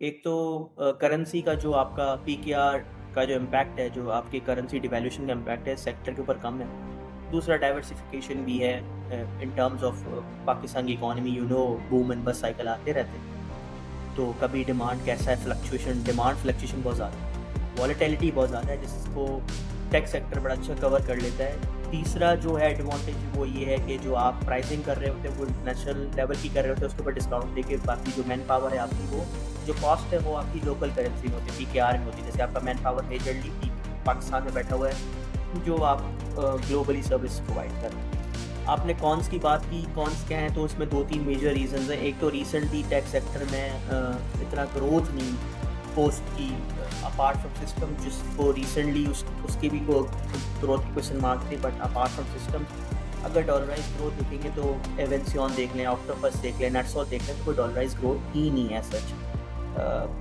ایک تو کرنسی کا جو آپ کا پی کے آر کا جو امپیکٹ ہے، جو آپ کی کرنسی ڈیویلیوشن کا امپیکٹ ہے سیکٹر کے اوپر کم ہے۔ دوسرا ڈائیورسیفیکیشن بھی ہے ان ٹرمز آف پاکستان کی economy you know boom and bust cycle آتے رہتے ہیں۔ تو کبھی ڈیمانڈ کیسا ہے؟ فلکچویشن ڈیمانڈ فلکچویشن بہت زیادہ ہے۔ والیٹیلیٹی بہت زیادہ ہے، جس کو ٹیک سیکٹر بڑا اچھا کور کر لیتا ہے۔ تیسرا جو ہے ایڈوانٹیج وہ یہ ہے کہ جو آپ پرائزنگ کر رہے ہوتے ہیں، وہ نیشنل لیول کی کر رہے ہوتے ہیں، اس کے اوپر ڈسکاؤنٹ دے کے باقی جو مین پاور ہے آپ کی، وہ جو کاسٹ ہے وہ آپ کی لوکل کرنسی میں ہوتی ہے پی کے آر میں ہوتی ہے. جیسے آپ کا مین پاور میجرلی پاکستان میں بیٹھا ہوا ہے، جو آپ گلوبلی سروس پرووائڈ کر رہے ہیں۔ آپ نے کونس کی بات کی کونس کیا ہیں؟ تو اس میں دو تین میجر ریزنز ہیں۔ ایک تو ریسنٹلی ٹیک سیکٹر میں اتنا گروتھ نہیں پوسٹ کی اپارٹ فرام سسٹم جس کو ریسنٹلی اس اس کی بھی گروتھ کی کوشچن مارک تھی بٹ اپارٹ فرام سسٹم اگر ڈالرائز گروتھ دیکھیں گے تو ایونسیون دیکھ لیں آکٹوپس دیکھ لیں نیٹسول دیکھ لیں، تو کوئی ڈالرائز گروتھ ہی نہیں ہے such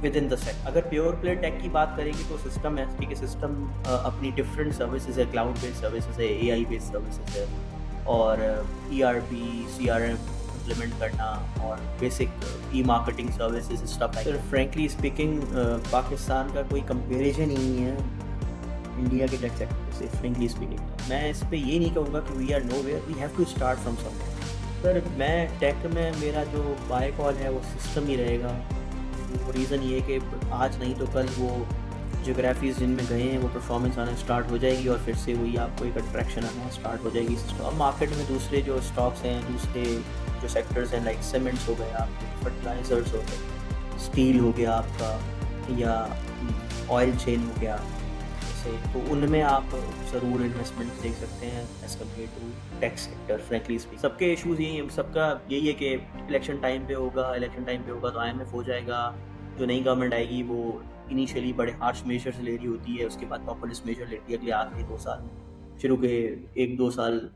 within the set اگر پیور پلیئر ٹیک کی بات کریں گے تو سسٹم ہے ٹھیک ہے سسٹم اپنی ڈفرینٹ سروسز ہے. کلاؤڈ بیسڈ سروسز ہے اے آئی بیسڈ سروسز ہے. اور E R P C R M implement کرنا اور basic e marketing services stuff sir frankly speaking Pakistan کا کوئی کمپیریزن ہی نہیں ہے انڈیا کے ٹیک سیکٹر سے فرینکلی اسپیکنگ میں اس پہ یہ نہیں کہوں گا کہ we are nowhere we have to start from some sir میں ٹیک میں میرا جو بائی کال ہے وہ سسٹم ہی رہے گا. وہ ریزن یہ ہے کہ آج نہیں تو کل وہ جغرافیز جن میں گئے ہیں وہ پرفارمنس آنا اسٹارٹ ہو جائے گی اور پھر سے وہی آپ کو ایک اٹریکشن آنا اسٹارٹ ہو جائے گی اب مارکیٹ میں دوسرے جو اسٹاکس ہیں، دوسرے جو سیکٹرز ہیں لائک سیمنٹس ہو گئے آپ کے فرٹیلائزرس ہو گئے اسٹیل ہو گیا آپ کا، یا آئل چین ہو گیا جیسے تو ان میں آپ ضرور انویسٹمنٹ دیکھ سکتے ہیں as compare to tax sector frankly سب کے ایشوز یہی ہیں، سب کا یہی ہے کہ الیکشن ٹائم پہ ہوگا الیکشن ٹائم پہ ہوگا تو آئی ایم ایف ہو جائے گا، جو نئی گورنمنٹ آئے گی وہ انیشیلی بڑے ہارش میجرس لے رہی ہوتی ہے، اس کے بعد پاپولس میجر لیتی ہے اگلے آخری دو سال۔ میں شروع کے ایک دو سال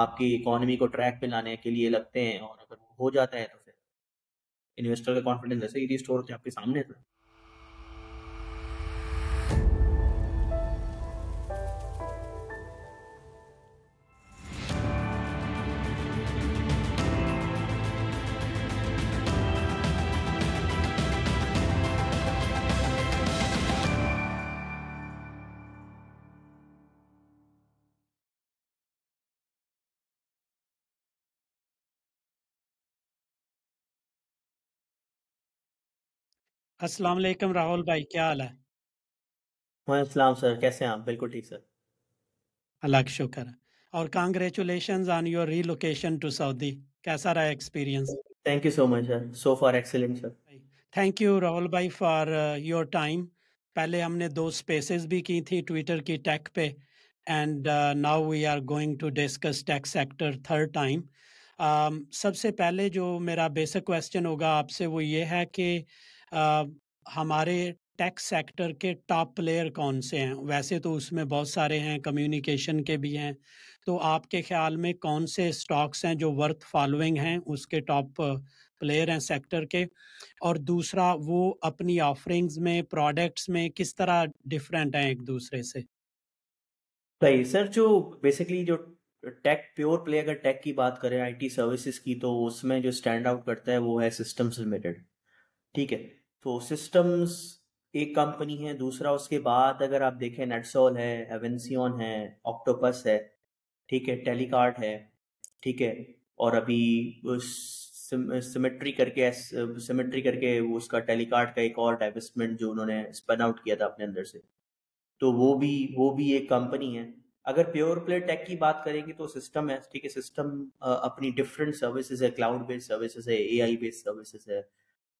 آپ کی اکانومی کو ٹریک پہ لانے کے لیے لگتے ہیں اور اگر وہ ہو جاتا ہے تو پھر انویسٹر کا کانفیڈنس ایسے ہی ریسٹور ہوتے ہیں آپ کے سامنے تھا السلام علیکم راہل بھائی کیا حال ہے؟ وعلیکم السلام سر کیسے ہیں آپ؟ بالکل ٹھیک سر۔ اللہ کا شکر ہے۔ اور congratulations on your relocation to Saudi کیسا رہا experience thank you so much sir so far excellent sir. Thank you Rahul بھائی فار یور ٹائم پہلے ہم نے دو سپیسز بھی کی تھی ٹویٹر کی ٹیک پہ and now we are going to discuss tech sector third time سب سے پہلے جو میرا بیسک کویشچن ہوگا آپ سے وہ یہ ہے کہ ہمارے ٹیک سیکٹر کے ٹاپ پلیئر کون سے ہیں؟ ویسے تو اس میں بہت سارے ہیں، کمیونیکیشن کے بھی ہیں۔ تو آپ کے خیال میں کون سے اسٹاکس ہیں جو ورتھ فالوئنگ ہیں اس کے ٹاپ پلیئر ہیں سیکٹر کے؟ اور دوسرا، وہ اپنی آفرنگز میں، پروڈکٹس میں کس طرح ڈفرینٹ ہیں ایک دوسرے سے؟ صحیح، سر، جو بیسکلی جو ٹیک پیور پلے اگر ٹیک کی بات کریں، آئی ٹی سروسز کی، تو اس میں جو اسٹینڈ آؤٹ کرتا ہے وہ ہے سسٹمس لمیٹڈ ٹھیک ہے؟ تو سسٹمز ایک کمپنی ہے دوسرا اس کے بعد اگر آپ دیکھیں نیٹسول ہے ایونسیون ہے آکٹوپس ہے، ٹھیک ہے ٹیلی کارٹ ہے، ٹھیک ہے، اور ابھی سیمیٹری کر کے سیمیٹری کر کے اس کا ٹیلی کارٹ کا ایک اور ڈائیوسٹمنٹ جو انہوں نے اسپن آؤٹ کیا تھا اپنے اندر سے۔ تو وہ بھی وہ بھی ایک کمپنی ہے اگر پیور پلے ٹیک کی بات کریں گے تو سسٹم ہے، ٹھیک ہے سسٹم اپنی ڈفرینٹ سروسز ہے کلاؤڈ بیسڈ سروسز ہے اے آئی بیسڈ سروسز ہے۔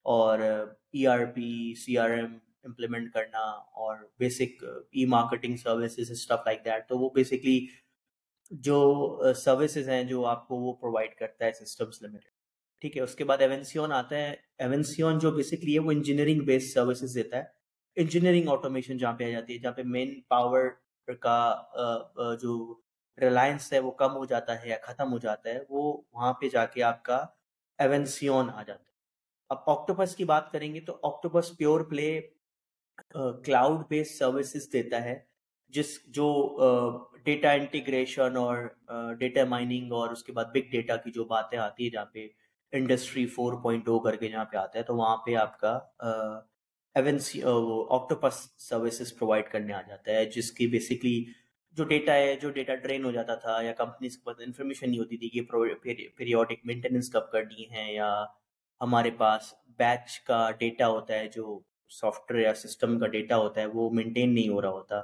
اور E R P C R M implement کرنا اور basic e marketing services stuff like that تو وہ بیسکلی جو uh, سروسز ہیں جو آپ کو وہ پرووائڈ کرتا ہے سسٹمس لمیٹڈ ٹھیک ہے، اس کے بعد ایونسیون آتا ہے۔ ایونسیون جو بیسکلی ہے وہ انجینئرنگ بیسڈ سروسز دیتا ہے۔ انجینئرنگ آٹومیشن جہاں پہ آ جاتی ہے، جہاں پہ مین پاور کا uh, uh, جو ریلائنس ہے وہ کم ہو جاتا ہے یا ختم ہو جاتا ہے، وہ وہاں پہ جا کے آپ کا ایونسیون آ جاتا ہے۔ اب آکٹوپس کی بات کریں گے تو Octopus pure play cloud based services دیتا ہے، جس جو ڈیٹا انٹیگریشن اور ڈیٹا مائننگ اور اس کے بعد بگ ڈیٹا کی جو باتیں آتی ہیں جہاں پہ انڈسٹری فور پوائنٹ او کر کے جہاں پہ آتا ہے، تو وہاں پہ آپ کا ایونسی وہ آکٹوپس سروسز پرووائڈ کرنے آ جاتا ہے، جس کی بیسکلی جو ڈیٹا ہے، جو ڈیٹا ڈرین ہو جاتا تھا یا کمپنیز کے پاس انفارمیشن نہیں ہوتی تھی کہ پیریوڈک مینٹیننس کب کرنی ہے یا ہمارے پاس بیچ کا ڈیٹا ہوتا ہے، جو سافٹ ویئر یا سسٹم کا ڈیٹا ہوتا ہے، وہ مینٹین نہیں ہو رہا ہوتا۔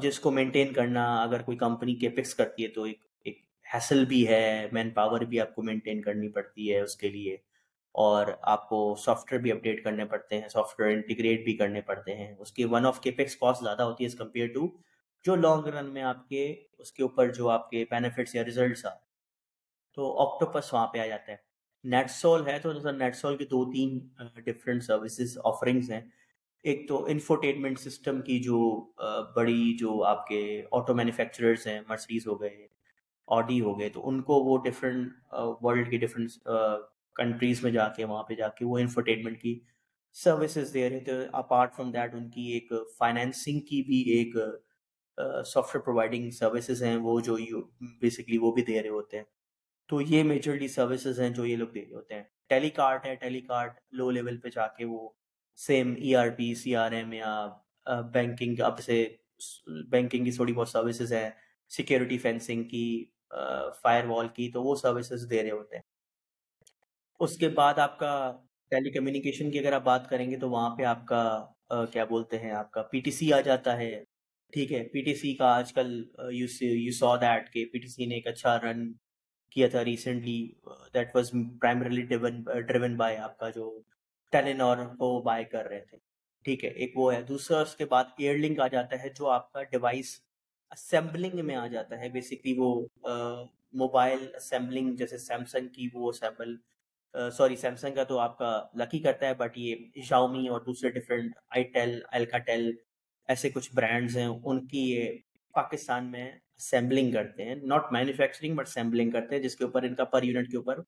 جس کو مینٹین کرنا اگر کوئی کمپنی کے پکس کرتی ہے تو ایک ایک ہیسل بھی ہے مین پاور بھی آپ کو مینٹین کرنی پڑتی ہے اس کے لیے۔ اور آپ کو سافٹ ویئر بھی اپڈیٹ کرنے پڑتے ہیں سافٹ ویئر انٹیگریٹ بھی کرنے پڑتے ہیں۔ اس کی ون آف کے پکس کاسٹ زیادہ ہوتی ہے ایز کمپیئر ٹو جو لانگ رن میں آپ کے، اس کے اوپر جو آپ کے بینیفٹس یا ریزلٹس آ۔ تو آکٹوپس وہاں پہ آ جاتا ہے۔ نیٹ سول ہے تو سر نیٹ سول کے دو تین ڈفرینٹ سروسز آفرنگس ہیں۔ ایک تو انفوٹینمنٹ سسٹم کی جو بڑی جو آپ کے آٹو مینوفیکچررز ہیں مرسڈیز ہو گئے آڈی ہو گئے، تو ان کو وہ ڈفرینٹ ورلڈ کی ڈفرینٹ کنٹریز میں جا کے وہاں پہ جا کے وہ انفوٹینمنٹ کی سروسز دے رہے تھے اپارٹ فرام دیٹ ان کی ایک فائنینسنگ کی بھی ایک سافٹ ویئر پرووائڈنگ سروسز ہیں۔ وہ جو بیسکلی وہ بھی دے رہے ہوتے ہیں۔ تو یہ میجرلی سروسز ہیں جو یہ لوگ دے رہے ہوتے ہیں۔ ٹیلی کارٹ ہے ٹیلی کارٹ لو لیول پہ جا کے وہ same E R P C R M یا بینکنگ اب سے بینکنگ کی تھوڑی بہت سروسز ہیں۔ سیکیورٹی فینسنگ کی فائر وال کی تو وہ سروسز دے رہے ہوتے ہیں۔ اس کے بعد آپ کا ٹیلی کمیونیکیشن کی اگر آپ بات کریں گے تو وہاں پہ آپ کا کیا بولتے ہیں، آپ کا پی ٹی سی آ جاتا ہے۔ ٹھیک ہے پی ٹی سی کا آج کل یو سو دیٹ کہ پی ٹی سی نے ایک اچھا رن کیا تھا recently that was primarily driven by آپ کا جو ٹیلن اور وہ بائی کر رہے تھے۔ ٹھیک ہے، ایک وہ ہے۔ دوسرا، اس کے بعد ایئر لنک آ جاتا ہے جو آپ کا ڈیوائس اسمبلنگ میں آ جاتا ہے۔ بیسکلی وہ uh, موبائل اسمبلنگ جیسے سیمسنگ کی وہ اسمبل سوری سیمسنگ کا تو آپ کا لکی کرتا ہے بٹ یہ شاؤمی اور دوسرے different itel Alcatel ایسے کچھ برانڈز ہیں۔ ان کی یہ پاکستان میں اسمبلنگ کرتے ہیں ناٹ مینوفیکچرنگ بٹ اسمبلنگ کرتے ہیں، جس کے اوپر ان کا پر یونٹ کے اوپر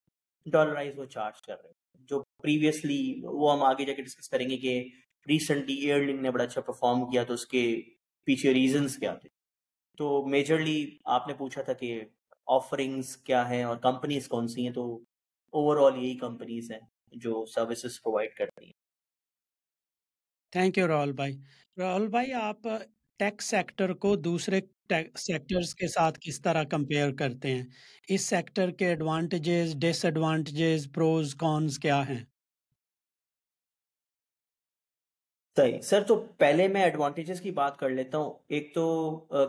ڈالرائز وہ چارج کر رہے ہیں۔ جو پریویسلی وہ ہم آگے جا کے ڈسکس کریں گے کہ ریسنٹلی ایئر لنک نے بڑا اچھا پرفارم کیا تو اس کے پیچھے ریزنس کیا تھے۔ تو میجرلی آپ نے پوچھا تھا کہ آفرنگس کیا ہیں اور کمپنیز کون سی ہیں، تو اوور آل یہی کمپنیز ہیں جو سروسز پرووائڈ کرتی ہیں۔ تھینک یو راہل بھائی راہل بھائی آپ ٹیک سیکٹر کو دوسرے سیکٹرز کے ساتھ کس طرح کمپیئر کرتے ہیں؟ اس سیکٹر کے advantages disadvantages pros, cons کیا ہیں؟ صحیح۔ سر، تو پہلے میں ایڈوانٹیجز کی بات کر لیتا ہوں۔ ایک تو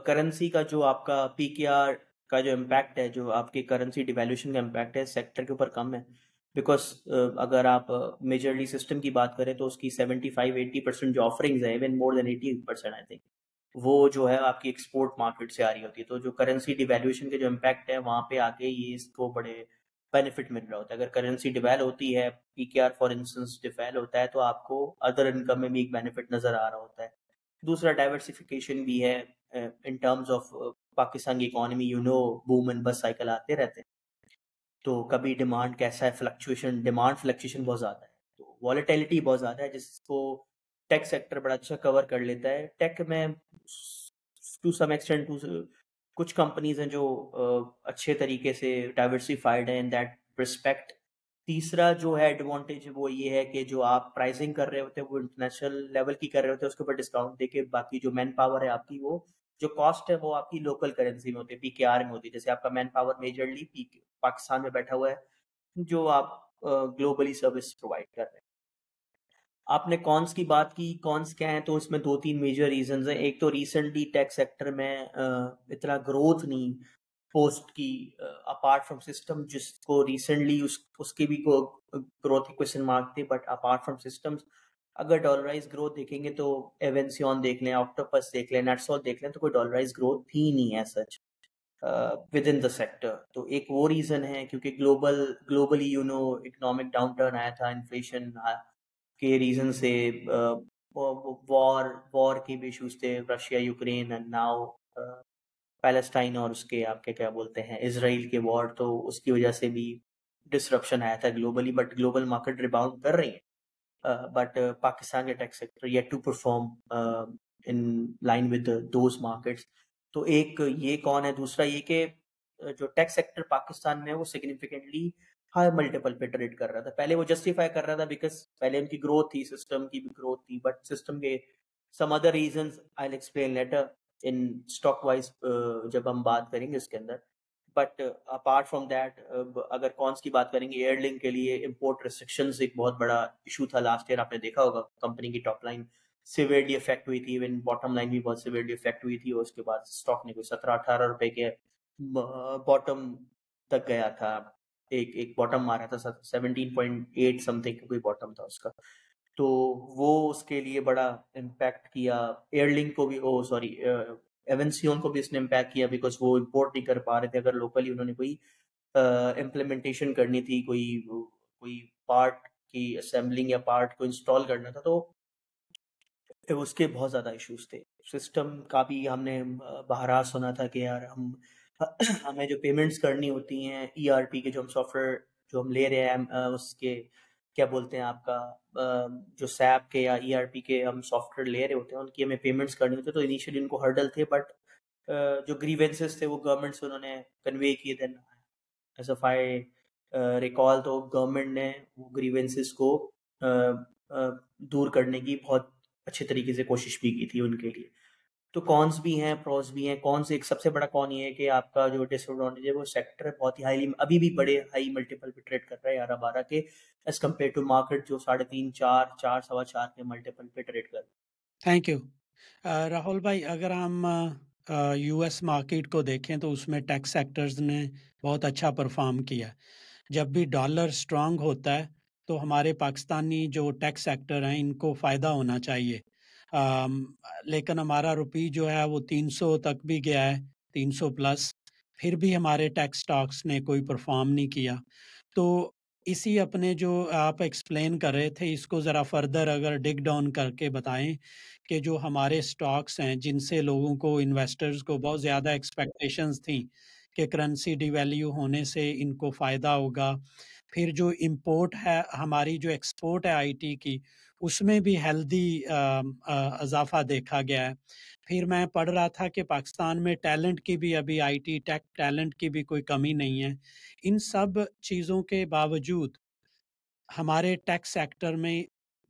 کرنسی کا جو آپ کا پی کے آر کا جو امپیکٹ ہے، جو آپ کی کرنسی ڈیویلوشن کا امپیکٹ ہے، سیکٹر کے اوپر کم ہے۔ بیکاز اگر آپ میجرلی سسٹم کی بات کریں تو اس کی سیونٹی فائیو، ایٹی پرسینٹ جو آفرنگز ہیں، even more than eighty percent I think وہ جو ہے آپ کی ایکسپورٹ مارکیٹ سے آ رہی ہوتی ہے۔ تو جو کرنسی ڈیویلویشن کے جو امپیکٹ ہے، وہاں پہ آگے یہ اس کو بڑے بینیفٹ مل رہا ہوتا ہے۔ اگر کرنسی ڈیویل ہوتی ہے پی کے آر فار انسٹنس ڈیویل ہوتا ہے، تو آپ کو ادر انکم میں بھی ایک بینیفٹ نظر آ رہا ہوتا ہے۔ دوسرا ڈائیورسفیکیشن بھی ہے ان ٹرمز آف پاکستان کی economy you know boom and bust cycle آتے رہتے ہیں۔ تو کبھی ڈیمانڈ کیسا ہے فلکچویشن ڈیمانڈ فلکچویشن بہت زیادہ ہے۔ تو والیٹیلٹی بہت زیادہ ہے، جس کو ٹیک سیکٹر بڑا اچھا کور کر لیتا ہے۔ ٹیک میں ٹو سم ایکسٹینٹ کچھ کمپنیز ہیں جو اچھے طریقے سے ڈائیورسفائڈ ہیں ان دیٹ رسپیکٹ تیسرا جو ہے ایڈوانٹیج وہ یہ ہے کہ جو آپ پرائزنگ کر رہے ہوتے ہیں وہ انٹرنیشنل لیول کی کر رہے ہوتے ہیں، اس کے اوپر ڈسکاؤنٹ دے کے باقی جو مین پاور ہے آپ کی وہ، جو کاسٹ ہے وہ آپ کی لوکل کرنسی میں ہوتی ہے پی کے آر میں ہوتی ہے۔ جیسے آپ کا manpower majorly P Pakistan میں بیٹھا ہوا ہے، جو آپ گلوبلی سروس پرووائڈ کر رہے ہیں۔ آپ نے کونس کی بات کی، کونس کیا ہیں تو اس میں دو تین میجر ریزنز ہیں۔ ایک تو ریسنٹلی ٹیک سیکٹر میں اتنا گروتھ نہیں پوسٹ کی اپارٹ فرام سسٹم جس کو ریسنٹلی اس اس کی بھی گروتھ کوشچن مارک تھی بٹ اپارٹ فرام سسٹم اگر ڈالرائز گروتھ دیکھیں گے تو ایونسیون دیکھ لیں آکٹوپس دیکھ لیں نیٹسول دیکھ لیں تو کوئی ڈالرائز گروتھ ہی نہیں ہے such within the sector تو ایک وہ ریزن ہے کیونکہ global globally you know economic downturn آیا تھا انفلیشن کے ریزن سے وار وار کے بھی ایشوز تھے Russia Ukraine and now Palestine اور اس کے آپ کے کیا بولتے ہیں اسرائیل کے وار تو اس کی وجہ سے بھی ڈسرپشن آیا تھا globally but global market rebound کر رہی ہیں بٹ پاکستان کے tech sector yet to perform in line with those markets تو ایک یہ کون ہے؟ دوسرا یہ کہ جو ٹیک سیکٹر پاکستان میں وہ سگنیفیکینٹلی ہائی ملٹیپل پہ ٹریڈ کر رہا تھا۔ پہلے وہ جسٹیفائی کر رہا تھا بیکاز پہلے ان کی گروتھ تھی سسٹم کی بھی گروتھ تھی بٹ سسٹم کے some other reasons I'll explain later in stock wise جب ہم بات کریں گے اس کے اندر۔ بٹ اپارٹ فرام دیٹ اگر کونس کی بات کریں گے ایئر لنک کے لیے امپورٹ ریسٹرکشنز ایک بہت بڑا ایشو تھا۔ لاسٹ ایئر آپ نے دیکھا ہوگا کمپنی کی ٹاپ لائن سیویئرلی افیکٹ ہوئی تھی۔ ایون باٹم لائن بھی بہت سیویئرلی افیکٹ ہوئی تھی اور اس کے بعد اسٹاک نے کوئی سترہ اٹھارہ روپے کے باٹم تک گیا تھا۔ ایک ایک باٹم مارا تھا seventeen point eight something کوئی باٹم تھا اس کا۔ تو وہ اس کے لیے بڑا امپیکٹ کیا۔ ایئر لنک کو بھی او سوری ایونسیون کو بھی اس نے امپیکٹ کیا بیکاز وہ امپورٹ نہیں کر پا رہے تھے۔ اگر لوکلی انہوں نے کوئی امپلیمنٹیشن کرنی تھی، کوئی کوئی پارٹ کی اسمبلنگ یا پارٹ کو انسٹال کرنا تھا، تو اس کے بہت زیادہ ایشوز تھے۔ سسٹم کا بھی ہم نے بہرا سنا تھا کہ یار ہم ہمیں جو پیمنٹس کرنی ہوتی ہیں ای آر پی کے جو ہم سافٹ ویئر جو ہم لے رہے ہیں اس کے، کیا بولتے ہیں آپ کا جو سیپ کے یا ای آر پی کے ہم سافٹ ویئر لے رہے ہوتے ہیں، ان کی ہمیں پیمنٹس کرنی ہوتی ہے تو انیشلی ان کو ہرڈل تھے بٹ جو گریوینسز تھے، وہ گورنمنٹ سے انہوں نے کنوے کیے then as if I recall تو گورنمنٹ نے وہ گریوینسز کو دور کرنے کی بہت اچھے طریقے سے کوشش بھی کی تھی ان کے لیے۔ تو کونس بھی ہیں، پروز بھی ہیں۔ کون سے ایک سب سے بڑا کون یہ ہے کہ آپ کا جو ڈس ایڈوانٹیج ہے وہ سیکٹر بہت ہی ہائیلی ابھی بھی بڑے ہائی ملٹیپل پہ ٹریڈ کر رہا ہے گیارہ بارہ کے ایز کمپیئر ٹو مارکیٹ جو ساڑھے تین، چار چار سوا چار کے ملٹیپل پہ ٹریڈ کر تھینک یو راہل بھائی، اگر ہم یو ایس مارکیٹ کو دیکھیں تو اس میں ٹیکس سیکٹرز نے بہت اچھا پرفارم کیا۔ جب بھی ڈالر اسٹرانگ ہوتا ہے تو ہمارے پاکستانی جو ٹیکس سیکٹر ہیں، ان کو فائدہ ہونا چاہیے۔ لیکن ہمارا روپی جو ہے وہ تین سو تک بھی گیا ہے، تین سو پلس۔ پھر بھی ہمارے ٹیکس اسٹاکس نے کوئی پرفارم نہیں کیا۔ تو اسی اپنے جو آپ ایکسپلین کر رہے تھے، اس کو ذرا فردر اگر ڈگ ڈاؤن کر کے بتائیں کہ جو ہمارے اسٹاکس ہیں، جن سے لوگوں کو انویسٹرز کو بہت زیادہ ایکسپیکٹیشنز تھیں کہ کرنسی ڈی ویلیو ہونے سے ان کو فائدہ ہوگا۔ پھر جو امپورٹ ہے، ہماری جو ایکسپورٹ ہے آئی ٹی کی اس میں بھی ہیلدی اضافہ دیکھا گیا ہے۔ پھر میں پڑھ رہا تھا کہ پاکستان میں ٹیلنٹ کی بھی ابھی آئی ٹی ٹیک ٹیلنٹ کی بھی کوئی کمی نہیں ہے۔ ان سب چیزوں کے باوجود ہمارے ٹیک سیکٹر میں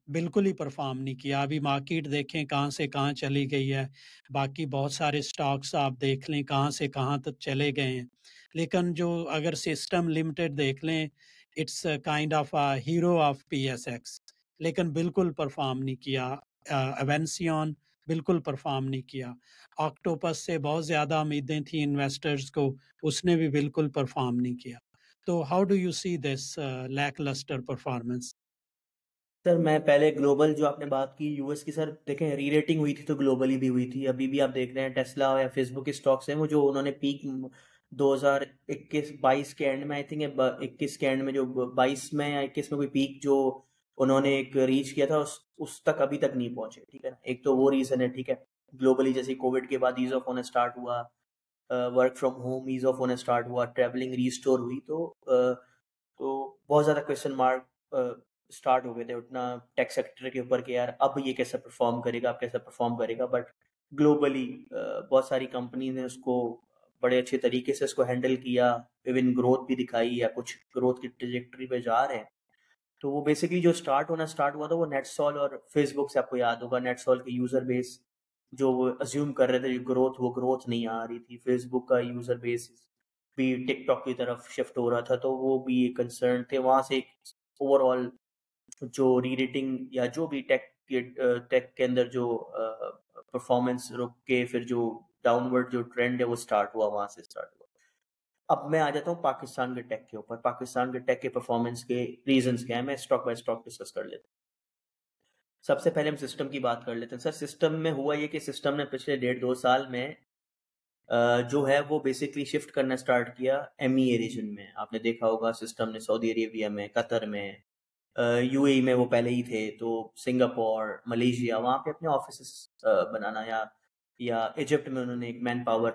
بالکل ہی پرفارم نہیں کیا۔ ابھی مارکیٹ دیکھیں کہاں سے کہاں چلی گئی ہے، باقی بہت سارے سٹاکس آپ دیکھ لیں کہاں سے کہاں تک چلے گئے ہیں۔ لیکن جو اگر سسٹم لمیٹڈ دیکھ لیں، it's kind of hero of P S X. لیکن بالکل پرفارم نہیں کیا ایونسیون بالکل پرفارم نہیں کیا۔ آکٹوپس سے بہت زیادہ امیدیں تھیں انویسٹرز کو، اس نے بھی بالکل پرفارم نہیں کیا۔ تو how do you see this lacklustre performance sir, میں پہلے گلوبل جو آپ نے بات کی، یو ایس کی، سر، دیکھیں، ری ریٹنگ ہوئی تھی تو گلوبلی بھی ہوئی تھی۔ ابھی بھی آپ دیکھ رہے ہیں ٹیسلا یا فیس بک کے اسٹاکس ہیں، وہ جو انہوں نے پیک دو ہزار اکیس، بائیس کے اینڈ میں آئی تھنک اکیس کے اینڈ میں جو بائیس میں یا اکیس میں کوئی پیک جو انہوں نے ایک ریچ کیا تھا، اس اس تک ابھی تک نہیں پہنچے، ٹھیک ہے؟ نا ایک تو وہ ریزن ہے، ٹھیک ہے؟ گلوبلی جیسے کووڈ کے بعد ایز آف ہونا اسٹارٹ ہوا work from home as of ہونا اسٹارٹ ہوا ٹریولنگ ریسٹور ہوئی، تو تو بہت زیادہ کوشچن مارک اسٹارٹ ہو گئے تھے اٹھنا ٹیک سیکٹر کے اوپر کہ یار اب یہ کیسے پرفارم کرے گا، اب کیسے پرفارم کرے گا؟ بٹ گلوبلی بہت ساری کمپنی نے اس کو بڑے اچھے طریقے سے اس کو ہینڈل کیا ایون گروتھ بھی دکھائی یا کچھ گروتھ کی ٹریجیکٹری پہ جا رہے ہیں۔ تو وہ بیسکلی جو اسٹارٹ ہونا اسٹارٹ ہوا تھا وہ نیٹ سال اور فیس بک سے آپ کو یاد ہوگا نیٹ سال کے یوزر بیس جو وہ ازیوم کر رہے تھے گروتھ وہ گروتھ نہیں آ رہی تھی۔ فیس بک کا یوزر بیس بھی ٹک ٹاک کی طرف شفٹ ہو رہا تھا تو وہ بھی ایک کنسرن تھے۔ وہاں سے ایک اوور آل جو ری ریٹنگ یا جو بھی ٹیک ٹیک کے اندر جو پرفارمنس رک کے پھر جو ڈاؤن ورڈ جو ٹرینڈ ہے وہ اسٹارٹ ہوا۔ وہاں سے اسٹارٹ ہوا۔ اب میں آ جاتا ہوں پاکستان کے ٹیک کے اوپر۔ پاکستان کے ٹیک کے پرفارمنس کے ریزنس کیا ہیں؟ میں اسٹاک بائی اسٹاک ڈسکس کر لیتا ہوں۔ سب سے پہلے ہم سسٹم کی بات کر لیتے ہیں۔ سر سسٹم میں ہوا یہ کہ سسٹم نے پچھلے ڈیڑھ دو سال میں جو ہے وہ بیسکلی شفٹ کرنا اسٹارٹ کیا ایم ای اے ریجن میں۔ آپ نے دیکھا ہوگا سسٹم نے سعودی عربیہ میں قطر میں یو اے میں وہ پہلے ہی تھے۔ تو سنگاپور ملیشیا وہاں پہ اپنے آفیسز بنانا یا یا ایجپٹ میں انہوں نے ایک مین پاور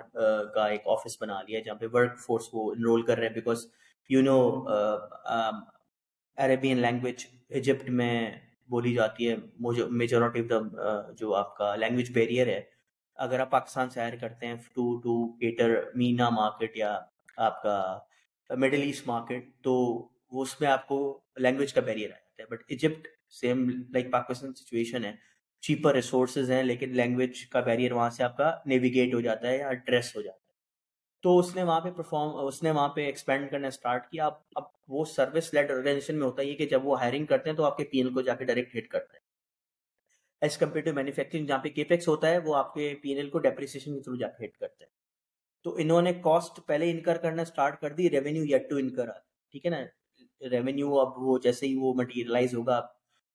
کا ایک آفس بنا لیا جہاں پہ ورک فورس کو انرول کر رہے ہیں because you know Arabian language Egypt میں بولی جاتی ہے میجورٹی آف دا جو آپ کا لینگویج بیریئر ہے، اگر آپ پاکستان سے ہائر کرتے ہیں to to cater MENA market یا آپ کا مڈل ایسٹ مارکیٹ تو وہ اس میں آپ کو لینگویج کا بیریئر آ جاتا ہے۔ But Egypt same like Pakistan situation ہے۔ چیپر ریسورسز ہیں، لیکن لینگویج کا بیریئر وہاں سے آپ کا نیویگیٹ ہو جاتا ہے یا ڈریس ہو جاتا ہے۔ تو اس نے وہاں پہ پرفارم اس نے وہاں پہ ایکسپینڈ کرنا اسٹارٹ کیا۔ اب اب وہ سروس لیڈ آرگنائزیشن میں ہوتا ہے کہ جب وہ ہائرنگ کرتے ہیں تو آپ کے پی ایل کو جا کے ڈائریکٹ ہٹ کرتے ہیں۔ ایز کمپیئر ٹو مینوفیکچرنگ جہاں پہ کیپیکس ہوتا ہے، وہ آپ کے پی ایل کو ڈیپریسیشن کے تھرو جا کے ہٹ کرتے ہیں۔ تو انہوں نے کاسٹ پہلے انکر کرنا اسٹارٹ کر the revenue yet to incur ٹھیک ہے نا؟ ریونیو اب وہ جیسے ہی وہ مٹیریلائز ہوگا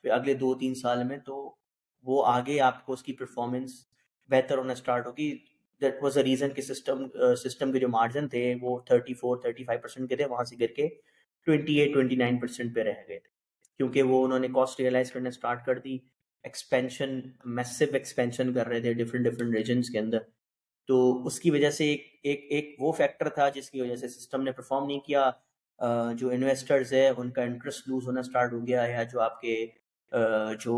اگلے دو تین سال میں تو وہ آگے آپ کو اس کی پرفارمنس بہتر ہونا اسٹارٹ ہوگی۔ دیٹ واز اے ریزن کہ سسٹم سسٹم uh, کے جو مارجن تھے وہ thirty four thirty five percent کے تھے، وہاں سے گر کے twenty eight twenty nine percent پہ رہ گئے تھے۔ کیونکہ وہ انہوں نے کاسٹ ریئلائز کرنا اسٹارٹ کر دی۔ ایکسپینشن میسو ایکسپینشن کر رہے تھے ڈفرینٹ ڈفرینٹ ریجنس کے اندر۔ تو اس کی وجہ سے ایک ایک ایک وہ فیکٹر تھا جس کی وجہ سے سسٹم نے پرفارم نہیں کیا۔ uh, جو انویسٹرز ہے، ان کا انٹرسٹ لوز ہونا اسٹارٹ ہو گیا یا جو آپ کے جو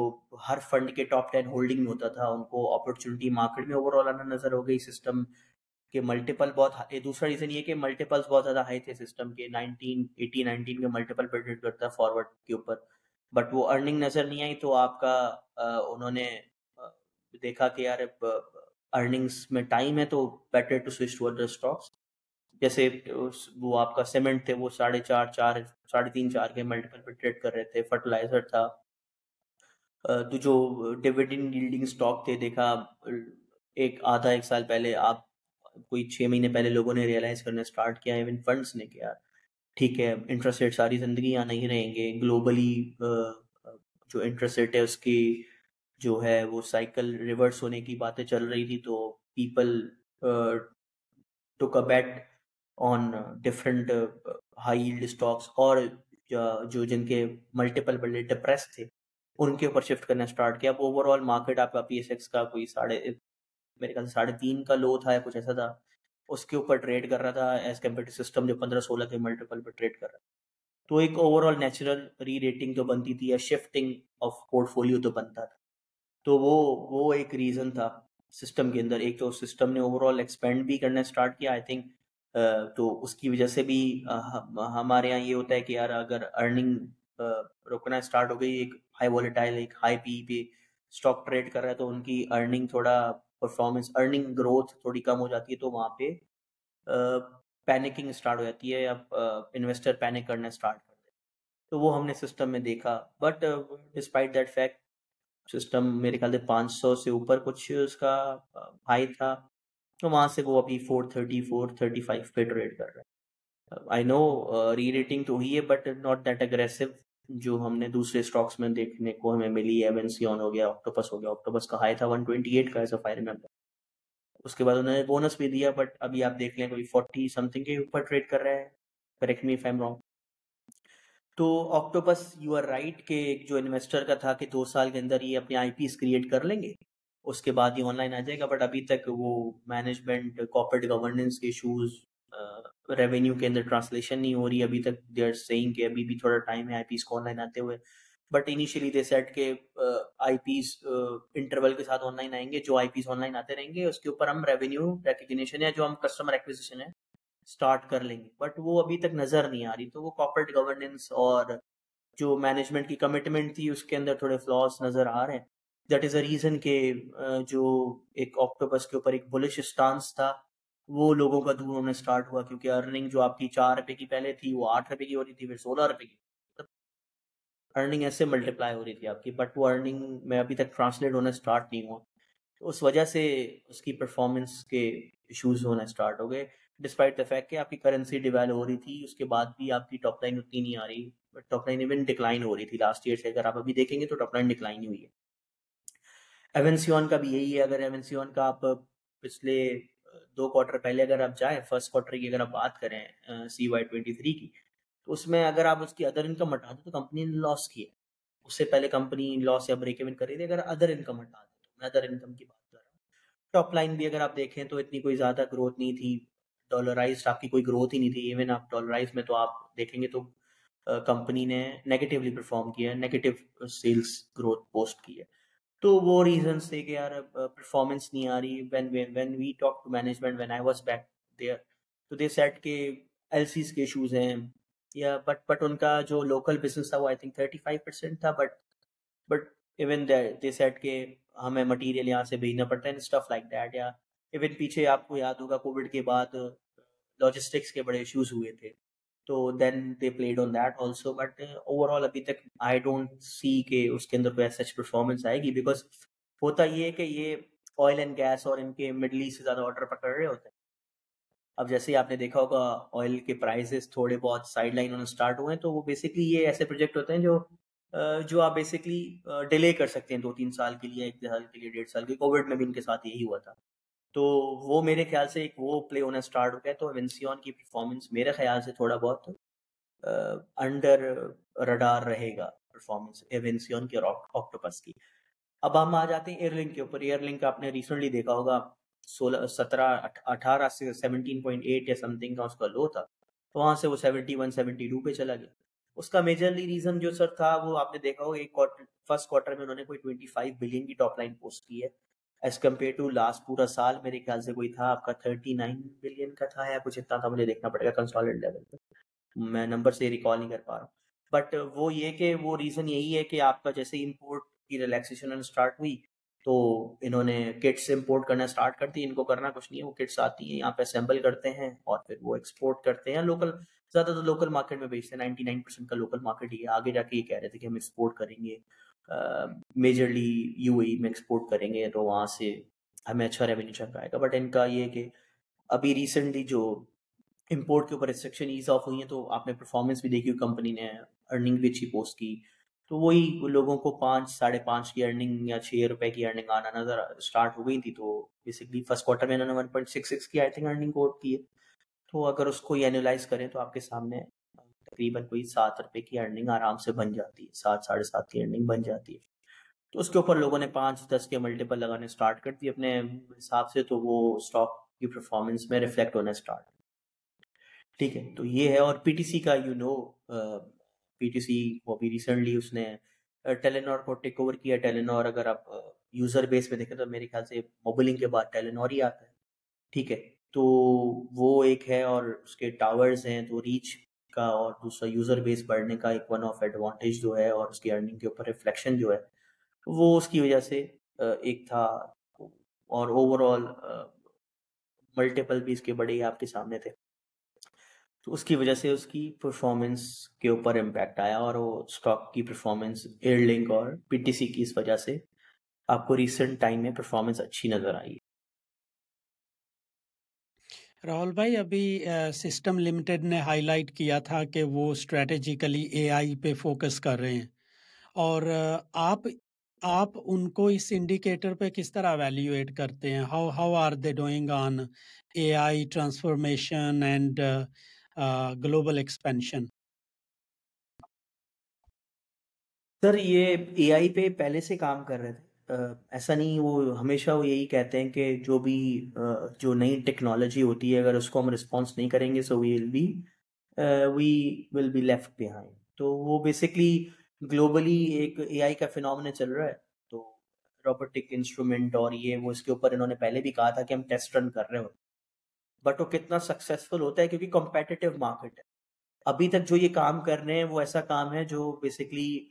ہر فنڈ کے ٹاپ ٹین ہولڈنگ میں ہوتا تھا، ان کو اپرچونٹی مارکیٹ میں اوور آل آنا نظر ہو گئی سسٹم کے ملٹیپل بہت دوسرا ریزن یہ کہ ملٹیپلس بہت زیادہ ہائی تھے سسٹم کے نائنٹین ایٹی نائنٹین کے ملٹیپل پہ ٹریڈ کرتا ہے فارورڈ کے اوپر۔ بٹ وہ ارننگ نظر نہیں آئی تو آپ کا انہوں نے دیکھا کہ یار ارننگس میں ٹائم ہے تو better to switch to other stocks جیسے وہ آپ کا سیمنٹ تھے، وہ ساڑھے چار چار، ساڑھے تین، چار کے ملٹیپل پہ ٹریڈ کر رہے تھے فرٹیلائزر تھا۔ تو جو ڈیویڈنگ ڈیلڈنگ اسٹاک تھے، دیکھا، ایک آدھا ایک سال پہلے آپ کوئی چھ مہینے پہلے لوگوں نے ریئلائز کرنا اسٹارٹ کیا ایون فنڈس نے کیا۔ ٹھیک ہے انٹرسٹ ریٹ ساری زندگی یہاں نہیں رہیں گے۔ گلوبلی جو انٹرسٹ ریٹ ہے، اس کی جو ہے، وہ سائیکل ریورس ہونے کی باتیں چل رہی تھی۔ تو people took a bet on different high yield stocks اور جو جن کے ملٹیپل بڑے ڈپریس تھے۔ ان کے اوپر شفٹ کرنا اسٹارٹ کیا. اب اوور آل مارکیٹ آپ کا پی ایس ایکس کا کوئی ساڑھے میرے خیال سے ساڑھے تین کا لو تھا یا کچھ ایسا تھا. اس کے اوپر ٹریڈ کر رہا تھا ایز کمپیئر ٹو سسٹم جو پندرہ سولہ کے ملٹیپل پہ ٹریڈ کر رہا تھا. تو ایک overall natural rerating تو بنتی تھی یا شفٹنگ آف پورٹ فولیو تو بنتا تھا. تو وہ وہ ایک ریزن تھا سسٹم کے اندر. ایک تو سسٹم نے اوور آل ایکسپینڈ بھی کرنا اسٹارٹ کیا. آئی تھنک تو اس کی وجہ سے بھی ہمارے یہاں یہ ہوتا ہے کہ یار اگر ارننگ رکنا اسٹارٹ ہو گئی، ایک ہائی والیٹائل ایک ہائی پی پہ اسٹاک ٹریڈ کر رہا ہے تو ان کی ارننگ تھوڑا پرفارمنس ارننگ گروتھ تھوڑی کم ہو جاتی ہے تو وہاں پہ پینکنگ اسٹارٹ ہو جاتی ہے یا انویسٹر پینک کرنا اسٹارٹ کر دے تو وہ ہم نے سسٹم میں دیکھا۔ But despite that fact Systems میرے خیال سے پانچ سو سے اوپر کچھ اس کا ہائی تھا۔ تو وہاں سے وہ ابھی four thirty four thirty five پہ ٹریڈ کر رہا ہے۔ آئی نو ری ریٹنگ تو ہوئی ہے بٹ ناٹ دیٹ اگریسو جو ہم نے دوسرے اسٹاکس میں دیکھنے کو ہمیں ملی ایونسیون ہو گیا آکٹوپس ہو گیا۔ آکٹوپس کا ہائی تھا ون ٹوئنٹی ایٹ کا ایسا فائر ریمبر اس کے بعد انہوں نے بونس بھی دیا بٹ ابھی آپ دیکھ لیں کوئی فورٹی سم تھنگ کے اوپر ٹریڈ کر رہے ہیں۔ Correct me if I'm wrong تو آکٹوپس یو آر رائٹ کہ ایک جو انویسٹر کا تھا کہ دو سال کے اندر یہ اپنے آئی پیز کریٹ کر لیں گے۔ اس کے بعد یہ آن لائن آ جائے گا بٹ ابھی تک وہ مینجمنٹ کارپوریٹ گورننس کے ایشوز ریونیو کے اندر ٹرانسلیشن نہیں ہو رہی، ابھی تک دے آر سیئنگ کہ ابھی بھی تھوڑا ٹائم ہے آئی پیز کو آن لائن آتے ہوئے۔ بٹ انیشیلی دے سیٹ کے آئی پیز انٹرول کے ساتھ آن لائن آئیں گے، جو آئی پیز آن لائن آتے رہیں گے، اس کے اوپر ہم ریونیو ریکگنیشن یا جو ہم کسٹمر ایکوزیشن ہے اسٹارٹ کر لیں گے۔ بٹ وہ ابھی تک نظر نہیں آ رہی، تو وہ کارپوریٹ گورننس اور جو مینجمنٹ کی کمٹمنٹ تھی، اس کے اندر تھوڑے فلاس نظر آ رہے ہیں۔ دیٹ از اے ریزن کہ جو ایک آکٹوبس کے اوپر ایک بلش اسٹانس تھا۔ وہ لوگوں کا دور ہونا اسٹارٹ ہوا کیونکہ ارننگ جو آپ کی چار روپے کی پہلے تھی وہ آٹھ روپے کی ہو رہی تھی، پھر سولہ روپے کی۔ ارننگ ایسے ملٹیپلائی ہو رہی تھی آپ کی بٹ وہ ارننگ میں ابھی تک ٹرانسلیٹ ہونا اسٹارٹ نہیں ہوا۔ تو اس وجہ سے اس کی پرفارمنس کے ایشوز ہونا اسٹارٹ ہو گئے۔ ڈسپائٹ دا فیکٹ کہ آپ کی کرنسی ڈیویل ہو رہی تھی، اس کے بعد بھی آپ کی ٹاپ لائن اتنی نہیں آ رہی۔ But top line even decline ہو رہی تھی۔ لاسٹ ایئر سے اگر آپ ابھی دیکھیں گے تو ٹاپ لائن ڈکلائن ہی ہوئی ہے۔ ایونسیون کا بھی یہی ہے۔ اگر ایونسیون کا آپ پچھلے دو کوارٹر پہلے اگر آپ جائیں فرسٹ کوارٹر کی اگر آپ بات کریں سی وائی ٹوینٹی تھری کی، تو اس میں اگر آپ اس کی ادر انکم ہٹا دیں تو کمپنی نے لاس کی ہے۔ اس سے پہلے کمپنی لاس یا بریک ایون کری تھی، اگر ادر انکم ہٹا دیں تو۔ میں ادر انکم کی بات کر رہا ہوں۔ ٹاپ لائن بھی اگر آپ دیکھیں تو اتنی کوئی زیادہ گروتھ نہیں تھی ڈالرائز آپ کی کوئی گروتھ ہی نہیں تھی۔ ایون آپ ڈالرائز میں تو آپ دیکھیں گے تو کمپنی نے نیگیٹولی پرفارم کیا ہے نیگیٹو سیلس گروتھ پوسٹ کی ہے۔ تو وہ ریزنس تھے کہ یار پرفارمنس نہیں آ رہی۔ When when we talk to management when I was back there تو دے سیٹ کے ایل سیز کے ایشوز ہیں۔ یا بٹ بٹ ان کا جو لوکل بزنس تھا، وہ I think thirty five percent تھا but but even they said کہ ہمیں مٹیریل یہاں سے بھیجنا پڑتا ہے اسٹف لائک دیٹ یا ایون پیچھے آپ کو یاد ہوگا کووڈ کے بعد لاجسٹکس کے بڑے ایشوز ہوئے تھے۔ تو then they played on that also but overall ابھی تک آئی ڈونٹ سی کہ اس کے اندر کوئی سچ پرفارمنس آئے گی بیکاز ہوتا یہ ہے کہ یہ آئل اینڈ گیس اور ان کے مڈل ایسٹ سے زیادہ آرڈر پکڑ رہے ہوتے ہیں۔ اب جیسے ہی آپ نے دیکھا ہوگا آئل کے پرائزز تھوڑے بہت سائڈ لائن ہونا اسٹارٹ ہوئے ہیں تو وہ بیسکلی یہ ایسے پروجیکٹ ہوتے ہیں جو uh, جو آپ بیسکلی ڈیلے uh, کر سکتے ہیں دو تین سال کے لیے، ایک سال کے لیے، ڈیڑھ سال کے کووڈ میں بھی ان کے ساتھ یہی ہوا تھا۔ تو وہ میرے خیال سے ایک وہ پلے ہونا اسٹارٹ ہو گیا تو وینسیون کی پرفارمنس میرے خیال سے تھوڑا بہت انڈر رڈار رہے گا پرفارمنس ایونسیون کے آکٹوپس کی۔ اب ہم آ جاتے ہیں ایئر لنک کے اوپر۔ ایئر لنک آپ نے ریسنٹلی دیکھا ہوگا، سولہ، سترہ اٹھارہ سے سیونٹین پوائنٹ ایٹ یا سم تھنگ کا اس کا لو تھا۔ تو وہاں سے وہ سیونٹی ون سیونٹی ٹو پہ چلا گیا۔ اس کا میجرلی ریزن جو سر تھا، وہ آپ نے دیکھا ہوگا، ایک فرسٹ کوارٹر میں انہوں نے کوئی ٹوئنٹی فائیو بلین کی ٹاپ لائن پوسٹ کی ہے۔ ایز کمپیئر ٹو لاسٹ پورا سال میرے خیال سے کوئی تھا آپ کا تھرٹی نائن بلین کا تھا یا کچھ اتنا تھا مجھے دیکھنا پڑے گا کنسالٹ لیول پہ میں نمبر سے ریکال نہیں کر پا رہا ہوں بٹ وہ یہ کہ وہ ریزن یہی ہے کہ آپ کا جیسے امپورٹ کی ریلیکسیشن اسٹارٹ ہوئی تو انہوں نے کٹس امپورٹ کرنا اسٹارٹ کر دی ان کو کرنا کچھ نہیں ہے وہ کٹس آتی ہیں یہاں پہ اسمبل کرتے ہیں اور پھر وہ ایکسپورٹ کرتے ہیں لوکل زیادہ تر لوکل مارکیٹ میں بیچتے ہیں نائنٹی نائن پرسینٹ کا لوکل مارکیٹ ہی ہے آگے جا کے یہ کہہ رہے تھے کہ ہم ایکسپورٹ کریں گے میجرلی یو اے میں ایکسپورٹ کریں گے تو وہاں سے ہمیں اچھا ریونیو چل پائے گا۔ بٹ ان کا یہ کہ ابھی ریسنٹلی جو امپورٹ کے اوپر ریسٹرکشن ایز آف ہوئی ہیں تو آپ نے پرفارمنس بھی دیکھی کمپنی نے ارننگ بھی اچھی پوسٹ کی۔ تو وہی لوگوں کو پانچ ساڑھے پانچ کی ارننگ یا چھ روپے کی ارننگ آنا نظر اسٹارٹ ہو گئی تھی تو بیسکلی فرسٹ کوارٹر میں انہوں نے ون پوائنٹ سکس سکس کی آئی تھنک ارننگ کوٹ کی ہے۔ تو اگر اس کو اینولائز کریں تو آپ کے سامنے تقریباً کوئی سات روپے کی ارننگ آرام سے بن جاتی ہے، سات، ساڑھے سات کی ارننگ بن جاتی ہے۔ تو اس کے اوپر لوگوں نے پانچ، دس کے ملٹیپل لگانے اسٹارٹ کر دی اپنے حساب سے، تو وہ اسٹاک کی پرفارمنس میں ریفلیکٹ ہونا اسٹارٹ ٹھیک ہے، تو یہ ہے۔ اور پی ٹی سی کا you know P T C وہ بھی ریسنٹلی اس نے ٹیلینور کو ٹیک اوور کیا۔ ٹیلینور اگر آپ یوزر بیس پہ دیکھیں تو میرے خیال سے موبلنگ کے بعد ٹیلینور ہی آتا ہے۔ ٹھیک ہے، تو وہ ایک ہے اور اس کے ٹاورز ہیں، تو ریچ کا اور دوسرا یوزر بیس بڑھنے کا ایک ون آف ایڈوانٹیج جو ہے اور اس کی ارننگ کے اوپر ریفلیکشن جو ہے، وہ اس کی وجہ سے ایک تھا۔ اور اوور آل ملٹیپل بھی اس کے بڑے آپ کے سامنے تھے۔ تو اس کی وجہ سے اس کی پرفارمنس کے اوپر امپیکٹ آیا اور وہ اسٹاک کی پرفارمنس ایئر لنک اور پی ٹی سی کی اس وجہ سے آپ کو ریسنٹ ٹائم میں پرفارمنس اچھی نظر آئی۔ راہل بھائی، ابھی سسٹم لمیٹڈ نے ہائی لائٹ کیا تھا کہ وہ اسٹریٹجیکلی اے آئی پہ فوکس کر رہے ہیں۔ اور آپ آپ ان کو اس انڈیکیٹر پہ کس طرح ویلیویٹ کرتے ہیں؟ How how are they doing on A I transformation and global expansion sir, یہ اے آئی پہ پہلے سے کام کر رہے تھے۔ ایسا نہیں، وہ ہمیشہ وہ یہی کہتے ہیں کہ جو بھی جو نئی ٹیکنالوجی ہوتی ہے، اگر اس کو ہم رسپانس نہیں کریں گے so we will be we will be left behind تو وہ بیسکلی گلوبلی ایک اے آئی کا فینومنا چل رہا ہے۔ تو روبوٹک انسٹرومنٹ اور یہ، وہ اس کے اوپر انہوں نے پہلے بھی کہا تھا کہ ہم ٹیسٹ رن کر رہے ہوتے بٹ وہ کتنا سکسیزفل ہوتا ہے کیونکہ کمپیٹیو مارکیٹ ہے۔ ابھی تک جو یہ کام کر رہے ہیں، وہ ایسا کام ہے جو بیسکلی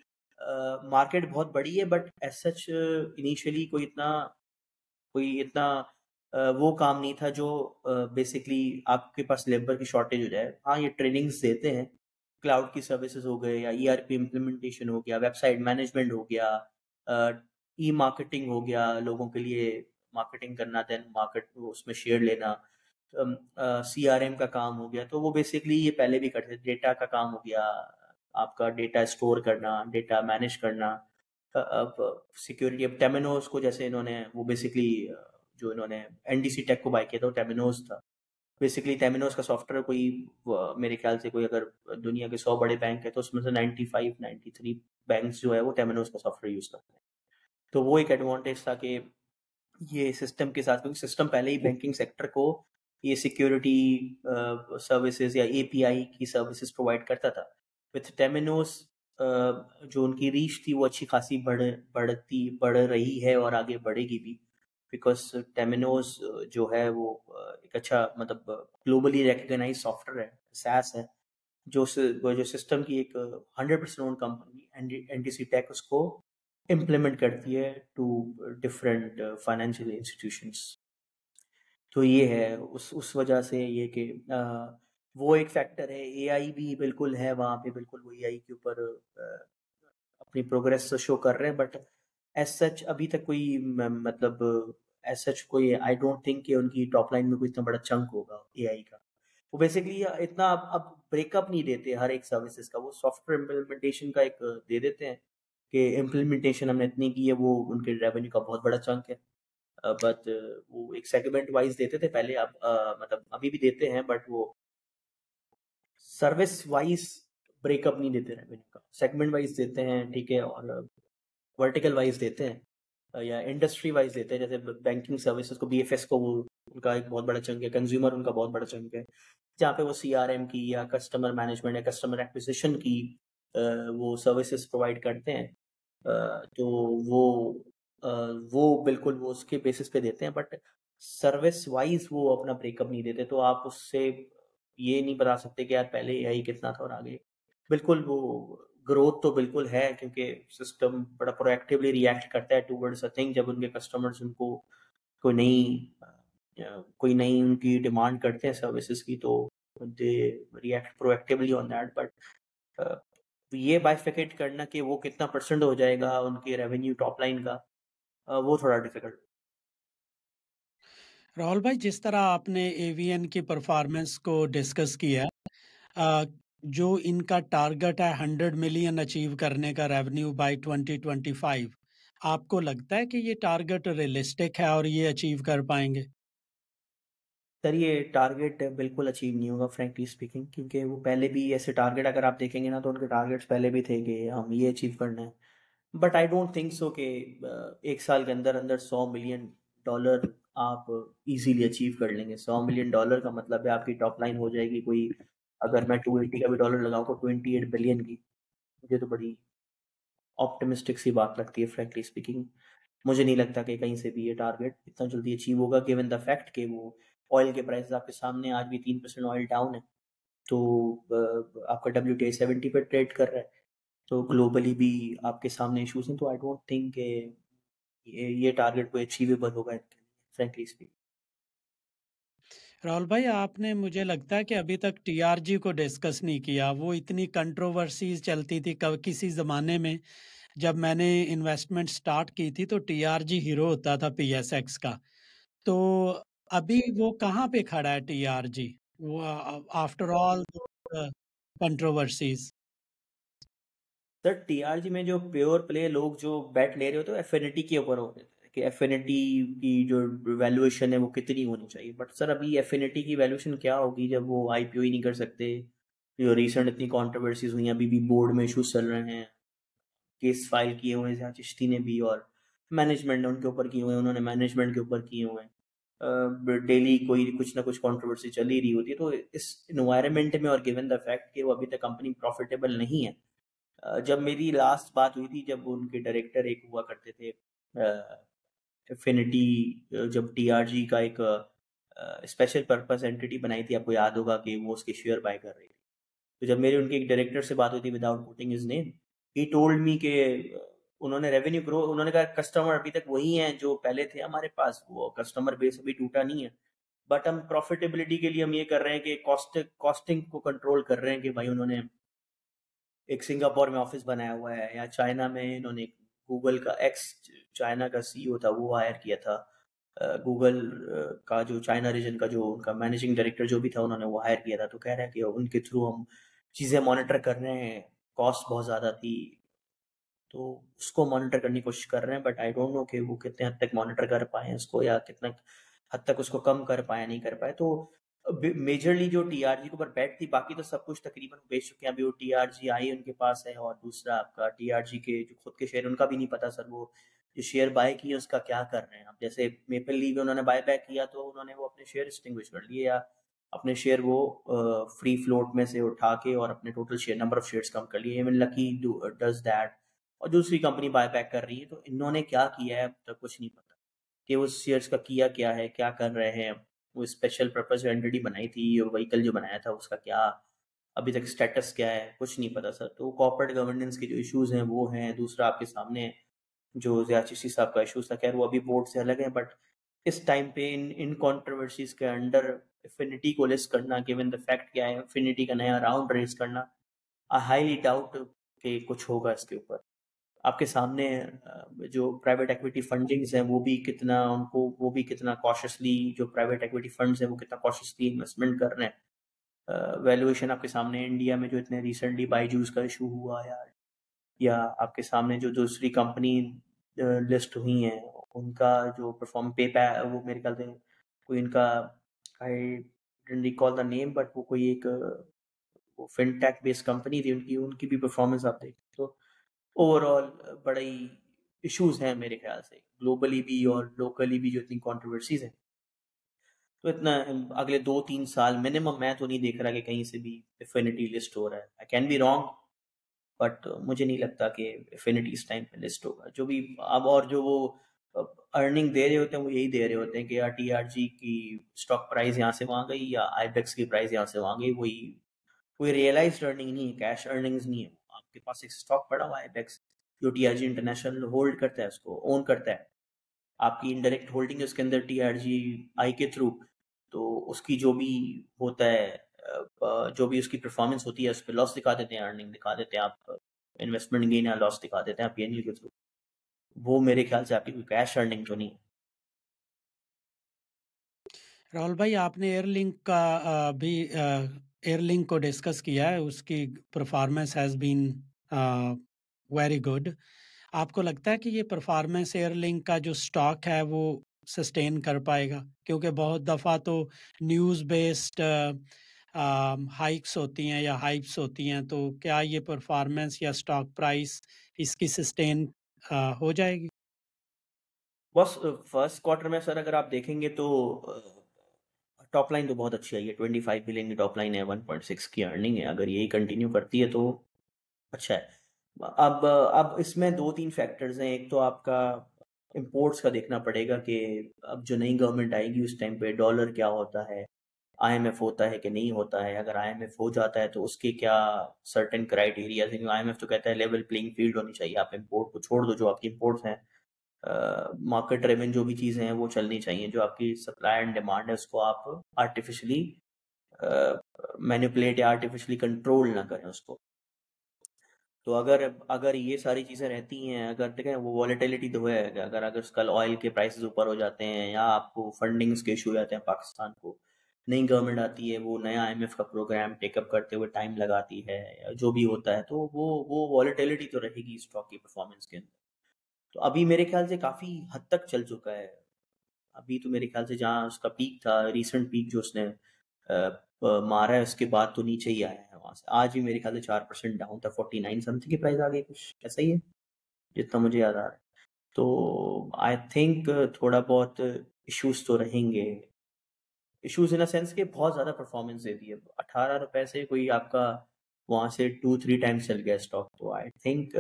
مارکیٹ بہت بڑی ہے بٹ ایز سچ انیشلی کوئی اتنا کوئی اتنا وہ کام نہیں تھا جو بیسکلی آپ کے پاس لیبر کی شارٹیج ہو جائے۔ ہاں یہ ٹریننگس دیتے ہیں۔ کلاؤڈ کی سروسز ہو گئے یا ای آر پی امپلیمنٹیشن ہو گیا ویب سائٹ مینجمنٹ ہو گیا ای مارکیٹنگ ہو گیا، لوگوں کے لیے مارکیٹنگ کرنا دین مارکیٹ اس میں شیئر لینا سی آر ایم کا کام ہو گیا۔ تو وہ بیسکلی یہ پہلے بھی کرتے ڈیٹا کا کام ہو گیا آپ کا ڈیٹا اسٹور کرنا ڈیٹا مینیج کرنا سیکورٹی اب ٹیمینوز کو جیسے انہوں نے، وہ بیسکلی جو انہوں نے این ڈی سی ٹیک کو بائی کیا تھا، وہ ٹیمینوز تھا۔ بیسکلی ٹیمینوز کا سافٹ ویئر کوئی میرے خیال سے کوئی اگر دنیا کے سو بڑے بینک ہے تو اس میں سے ninety five ninety three banks جو ہے وہ ٹیمینوز کا سافٹ ویئر یوز کرتے ہیں۔ تو وہ ایک ایڈوانٹیج تھا کہ یہ سسٹم کے ساتھ، کیونکہ سسٹم پہلے ہی بینکنگ سیکٹر کو یہ سیکیورٹی سروسز یا اے پی آئی کی سروسز پرووائڈ کرتا تھا۔ وتھ ٹیمینوز uh, جو ان کی ریچ تھی وہ اچھی خاصی بڑھ، بڑھتی، بڑھ رہی ہے اور آگے بڑھے گی بھی. بیکاز ٹیمینوز uh, جو ہے وہ uh, ایک اچھا مطلب گلوبلی ریکگنائز سافٹ ویئر ہے سیس ہے، جو جو سسٹم کی ایک hundred percent own company N T C tech اس کو امپلیمنٹ کرتی ہے ٹو ڈفرینٹ فائنینشیل انسٹیٹیوشنس تو یہ ہے، اس اس وجہ سے یہ کہ وہ ایک فیکٹر ہے اے آئی بھی بالکل ہے وہاں پہ، بالکل وہ اے آئی کے اوپر اپنی پروگرس شو کر رہے ہیں بٹ ایز سچ ابھی تک کوئی مطلب ایز سچ کوئی آئی ڈونٹ تھنک کہ ان کی ٹاپ لائن میں کوئی اتنا بڑا چنک ہوگا اے آئی کا۔ وہ بیسکلی اتنا اب بریک اپ نہیں دیتے ہر ایک سروسز کا، وہ سافٹ ویئر امپلیمنٹیشن کا ایک دے دیتے ہیں کہ امپلیمنٹیشن ہم نے اتنی کی ہے، وہ ان کے ریونیو کا بہت بڑا چنک ہے۔ بٹ وہ ایک سیگمنٹ وائز دیتے تھے پہلے، اب مطلب ابھی بھی دیتے ہیں بٹ وہ سروس وائز بریک اپ نہیں دیتے ریونیو کا۔ سیگمنٹ وائز دیتے ہیں، ٹھیک ہے، اور ورٹیکل وائز دیتے ہیں، یا انڈسٹری وائز دیتے ہیں، جیسے بینکنگ سروسز کو بی ایف ایس کو، وہ ان کا ایک بہت بڑا چنک ہے کنزیومر ان کا بہت بڑا چنک ہے۔ جہاں پہ وہ سی آر ایم کی یا کسٹمر مینجمنٹ یا کسٹمر ایکوزیشن کی وہ سروسز پرووائڈ کرتے ہیں۔ تو وہ وہ بالکل وہ اس کے بیسس پہ دیتے ہیں بٹ سروس وائز وہ اپنا بریک اپ نہیں دیتے۔ تو آپ اس سے یہ نہیں بتا سکتے کہ یار پہلے اے آئی کتنا تھا اور آگے۔ بالکل وہ گروتھ تو بالکل ہے کیونکہ سسٹم بڑا پرویکٹیولی ریئیکٹ کرتا ہے ٹوورڈس اے تھنگ جب ان کے کسٹمرز ان کو کوئی نئی کوئی نئی ان کی ڈیمانڈ کرتے ہیں سروسز کی تو they react proactively on that but یہ بائیفیکیٹ کرنا کہ وہ کتنا پرسنٹ ہو جائے گا ان کے ریونیو ٹاپ لائن کا وہ تھوڑا ڈیفیکلٹ راہل بھائی، جس طرح آپ نے اے وی این کی پرفارمنس کو ڈسکس کیا جو ان کا ٹارگٹ ہے ہنڈریڈ ملین اچیو کرنے کا revenue by twenty twenty five آپ کو لگتا ہے کہ یہ ٹارگٹ ریئلسٹک ہے اور یہ اچیو کر پائیں گے؟ سر، یہ ٹارگیٹ بالکل اچیو نہیں ہوگا فرینکلی اسپیکنگ کیونکہ وہ پہلے بھی ایسے ٹارگیٹ اگر آپ دیکھیں گے نا، تو ان کے ٹارگیٹس پہلے بھی تھے کہ ہم یہ اچیو کرنا ہے۔ But I don't think so کہ ایک سال کے اندر اندر سو ملین ڈالر آپ ایزیلی اچیو کر لیں گے۔ سو ملین ڈالر کا مطلب ہے آپ کی ٹاپ لائن ہو جائے گی کوئی۔ اگر میں ٹو ایٹی کا بھی ڈالر لگاؤں تو ٹوینٹی ایٹ بلین کی۔ مجھے تو بڑی آپٹمسٹک سی بات لگتی ہے فرینکلی اسپیکنگ مجھے نہیں لگتا کہ کہیں سے بھی یہ ٹارگیٹ اتنا جلدی اچیو ہوگا۔ گیون دا فیکٹ کہ وہ آئل کے پرائز آپ کے سامنے آج بھی تین پرسینٹ آئل ڈاؤن ہے، تو آپ کا ڈبلیو ٹی سیونٹی پہ ٹریڈ کر رہا ہے۔ تو گلوبلی بھی آپ کے سامنے ایشوز ہیں، تو آئی ڈونٹ تھنک کہ یہ ٹارگیٹ کوئی اچیویبل ہوگا۔ فرینکلی اسپیکنگ راہل بھائی آپ نے مجھے لگتا ہے کہ ابھی تک ٹی آر جی کو ڈسکس نہیں کیا۔ وہ اتنی کنٹروورسیز چلتی تھی کسی زمانے میں۔ جب میں نے انویسٹمنٹ سٹارٹ کی تھی تو ٹی آر جی ہیرو ہوتا تھا پی ایس ایکس کا۔ تو ابھی وہ کہاں پہ کھڑا ہے ٹی آر جی؟ وہ after all controversies sir T R G میں جو پیور پلے لوگ جو بیٹ لے رہے ہوتے ہیں ایفینٹی کے اوپر ہوتے تھے۔ کہ ایفینٹی کی جو ویلویشن ہے وہ کتنی ہونی چاہیے۔ بٹ سر ابھی ایفینٹی کی ویلویشن کیا ہوگی جب وہ آئی پی او ہی نہیں کر سکتے؟ جو ریسنٹ اتنی کانٹروورسیز ہوئی ہیں، ابھی بھی بورڈ میں ایشوز چل رہے ہیں۔ کیس فائل کیے ہوئے ہیں چشتی نے بھی اور مینجمنٹ نے ان کے اوپر کیے ہوئے ہیں، انہوں نے مینجمنٹ کے اوپر کیے ہوئے ہیں۔ ڈیلی کوئی کچھ نہ کچھ کانٹروورسی چل ہی رہی ہوتی ہے۔ تو اس انوائرمنٹ میں اور گیون دا فیکٹ کہ وہ ابھی تک کمپنی پروفیٹیبل نہیں ہے، جب میری لاسٹ بات ہوئی تھی، جب ان کے ڈائریکٹر ایک ہوا کرتے تھے افینٹی uh, جب ٹی آر جی کا ایک اسپیشل پرپز اینٹی بنائی تھی، آپ کو یاد ہوگا کہ وہ اس کے شیئر بائی کر رہی تھی۔ تو جب میری ان کے ایک ڈائریکٹر سے بات ہوئی تھی without putting his name he told me کہ uh, انہوں نے ریونیو گرو انہوں نے کہا کسٹمر ابھی تک وہی ہیں جو پہلے تھے ہمارے پاس، وہ کسٹمر بیس ابھی ٹوٹا نہیں ہے۔ بٹ ہم پروفیٹیبلٹی کے لیے ہم یہ کر رہے ہیں کہ کاسٹ کاسٹنگ کو کنٹرول کر رہے ہیں کہ بھائی انہوں نے ایک سنگاپور میں آفس بنایا ہوا ہے یا چائنا میں انہوں نے گوگل کا ایکس چائنا کا سی او تھا، وہ ہائر کیا تھا۔ گوگل کا جو چائنا ریجن کا جو ان کا مینیجنگ ڈائریکٹر جو بھی تھا، انہوں نے وہ ہائر کیا تھا۔ تو کہہ رہے ہیں کہ ان کے تھرو ہم چیزیں مانیٹر کر رہے ہیں۔ کاسٹ بہت زیادہ تھی۔ تو اس کو مانیٹر کرنے کی کوشش کر رہے ہیں بٹ آئی ڈونٹ نو کہ وہ کتنے حد تک مانیٹر کر پائے ہیں اس کو یا کتنا حد تک اس کو کم کر پائے نہیں کر پائے۔ تو میجرلی جو ٹی آر جی کے اوپر بیٹھ تھی، باقی تو سب کچھ تقریباً بیچ چکے ہیں۔ ابھی وہ ٹی آر جی آئی ان کے پاس ہے اور دوسرا آپ کا ٹی آر جی کے جو خود کے شیئر ان کا بھی نہیں پتا سر، وہ جو شیئر بائی کیے اس کا کیا کر رہے ہیں۔ اب جیسے میپل لیو انہوں نے بائی بیک کیا تو انہوں نے وہ اپنے شیئر اسٹنگوش کر لیے یا اپنے شیئر وہ فری فلوٹ میں سے اٹھا کے اور اپنے total share number of shares کم کر لیے۔ ایون لکی ڈز دیٹ اور دوسری کمپنی بائی بیک کر رہی ہے تو انہوں نے کیا کیا ہے، اب تک کچھ نہیں پتا کہ اس شیئرس کا کیا کیا ہے، کیا کر رہے ہیں۔ وہ اسپیشل پرپز اینٹی بنائی تھی اور وہیکل جو بنایا تھا، اس کا کیا ابھی تک اسٹیٹس کیا ہے، کچھ نہیں پتا سر۔ تو کارپوریٹ گورننس کے جو ایشوز ہیں، وہ ہیں۔ دوسرا آپ کے سامنے جو ضیاء چشتی صاحب کا ایشوز تھا، خیر وہ ابھی بورڈ سے الگ ہیں بٹ اس ٹائم پہ ان ان کانٹروورسیز کے انڈر افینٹی کو لسٹ کرنا گیون دا فیکٹ کیا ہے افینٹی کا نیا راؤنڈ ریز کرنا آئی ہائیلی ڈاؤٹ کہ کچھ ہوگا اس کے اوپر۔ آپ کے سامنے جو پرائیویٹ ایکویٹی فنڈنگز ہیں، وہ بھی کتنا ان کو، وہ بھی کتنا کاشسلی جو پرائیویٹ ایکویٹی فنڈز ہیں، وہ کتنا کاشسلی انویسٹمنٹ کر رہے ہیں۔ ویلویشن آپ کے سامنے انڈیا میں جو اتنے ریسنٹلی بائی جوز کا ایشو ہوا یار یا آپ کے سامنے جو دوسری کمپنی لسٹ ہوئی ہیں، ان کا جو پرفارم پے پے وہ میرے خیال سے کوئی ان کا I didn't recall the name but وہ کوئی ایک فن ٹیک بیس کمپنی تھی، ان کی ان کی بھی پرفارمنس آپ دیکھیں اوور آل uh, بڑے ہی ایشوز ہیں میرے خیال سے گلوبلی بھی اور لوکلی بھی جو اتنی کانٹروورسیز ہیں۔ تو اتنا، اگلے دو تین سال منیمم میں تو نہیں دیکھ رہا کہ کہیں سے بھی افینٹی لسٹ ہو رہا ہے۔ I can be wrong but مجھے نہیں لگتا کہ افینٹی اس ٹائم پہ لسٹ ہوگا۔ جو بھی اب اور جو وہ uh, ارننگ دے رہے ہوتے ہیں، وہ یہی دے رہے ہوتے ہیں کہ ٹی آر جی کی اسٹاک پرائز یہاں سے وہاں گئی یا آئی بیکس کی پرائز یہاں سے وہاں گئی، وہی کوئی ریئلائزڈ ارننگ نہیں ہے کیش ارننگز نہیں ہے۔ کے پاس ایک اسٹاک پڑا ہوا ہے بیکس جو T R G international hold کرتا ہے، اس کو اون کرتا ہے. آپ کی انڈائریکٹ ہولڈنگ ہے، اس کے اندر ٹی آر جی آئی کے تھرو تو اس کی جو بھی ہوتا ہے جو بھی اس کی پرفارمنس ہوتی ہے، اس پہ لاس دکھا دیتے ہیں ارننگ دکھا دیتے ہیں، آپ انویسٹمنٹ گین یا لاس دکھا دیتے ہیں پی این یو کے تھرو وہ میرے خیال سے آپ کی کوئی کیش ارننگ تو نہیں ہے. راہل بھائی، آپ نے ایئر لنک کا بھی ایئر لنک کو ڈسکس کیا ہے، اس کی performance has been very good آپ کو لگتا ہے کہ یہ پرفارمنس ایئر لنک کا جو اسٹاک ہے وہ سسٹین کر پائے گا؟ کیونکہ بہت دفعہ تو نیوز بیسڈ ہائکس ہوتی ہیں یا ہائپس ہوتی ہیں، تو کیا یہ پرفارمنس یا اسٹاک پرائس اس کی سسٹین ہو جائے گی؟ بس فرسٹ کوارٹر میں سر اگر آپ دیکھیں گے تو ٹاپ لائن تو بہت اچھی آئی ہے۔ ٹوئنٹی فائیو بلین کی ٹاپ لائن ہے ون پوائنٹ سکس کی ارننگ ہے۔ اگر یہی کنٹینیو کرتی ہے تو اچھا ہے۔ اب اب اس میں دو تین فیکٹرز ہیں۔ ایک تو آپ کا امپورٹس کا دیکھنا پڑے گا کہ اب جو نئی گورنمنٹ آئے گی، اس ٹائم پہ ڈالر کیا ہوتا ہے؟ آئی ایم ایف ہوتا ہے کہ نہیں ہوتا ہے؟ اگر آئی ایم ایف ہو جاتا ہے تو اس کے کیا certain criteria I M F تو کہتا ہے لیول پلینگ فیلڈ ہونی چاہیے۔ آپ امپورٹ کو چھوڑ دو جو آپ کی امپورٹس ہیں۔ مارکیٹ ریون جو بھی چیزیں ہیں وہ چلنی چاہیے، جو آپ کی سپلائی اینڈ ڈیمانڈ ہے، اس کو آپ آرٹیفیشلی مینیپولیٹ یا آرٹیفیشلی کنٹرول نہ کریں اس کو۔ تو اگر اگر یہ ساری چیزیں رہتی ہیں، اگر دیکھیں وہ والیٹیلٹی تو ہے، اگر اگر کل آئل کے پرائسز اوپر ہو جاتے ہیں یا آپ کو فنڈنگس کے ایشو ہو جاتے ہیں پاکستان کو، نئی گورنمنٹ آتی ہے، وہ نیا آئی ایم ایف کا پروگرام ٹیک اپ کرتے ہوئے ٹائم لگاتی ہے، جو بھی ہوتا ہے، تو وہ وہ والیٹیلٹی تو رہے گی اسٹاک کی پرفارمنس کے اندر۔ تو ابھی میرے خیال سے کافی حد تک چل چکا ہے۔ ابھی تو میرے خیال سے جہاں اس کا پیک تھا ریسنٹ پیک جو اس نے مارا ہے، اس کے بعد تو نیچے ہی آیا ہے وہاں سے۔ آج بھی میرے خیال سے چار پرسینٹ ڈاؤن تھا فورٹی نائن سم تھنگ کی پرائز آ گئی کچھ ایسا ہی ہے، جتنا مجھے یاد آ رہا ہے۔ تو آئی تھنک تھوڑا بہت ایشوز تو رہیں گے۔ ایشوز ان سینس کہ بہت زیادہ پرفارمنس دے دی ہے۔ اٹھارہ روپے سے کوئی آپ کا وہاں سے ٹو تھری ٹائمس چل گیا اسٹاک تو آئی تھنک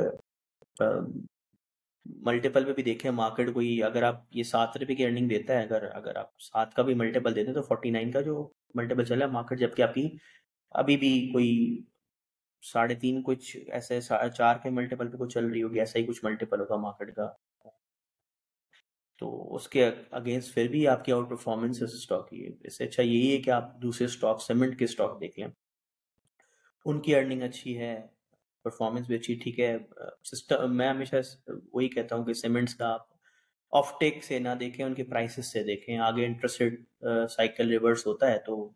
ملٹیپل پہ بھی دیکھیں مارکیٹ کوئی اگر آپ یہ سات روپے کی ارننگ دیتا ہے، اگر اگر آپ سات کا بھی ملٹیپل دیتے ہیں تو فورٹی نائن کا جو ملٹیپل چلا ہے مارکیٹ جبکہ آپ کی ابھی بھی کوئی ساڑھے تین کچھ ایسے چار کے ملٹیپل پہ کچھ چل رہی ہوگی، ایسا ہی کچھ ملٹیپل ہوگا مارکیٹ کا۔ تو اس کے اگینسٹ پھر بھی آپ کی آؤٹ پرفارمنس ہے اسٹاک کی۔ اس سے اچھا یہی ہے کہ آپ دوسرے اسٹاک سیمنٹ کے اسٹاک دیکھ لیں۔ ان کی ارننگ اچھی ہے۔ پرفارمنس بھی اچھی، ٹھیک ہے۔ سسٹم میں ہمیشہ وہی کہتا ہوں کہ سیمنٹس کا آپ آف ٹیک سے نہ دیکھیں، ان کے پرائسز سے دیکھیں۔ آگے انٹرسٹڈ سائیکل ریورس ہوتا ہے تو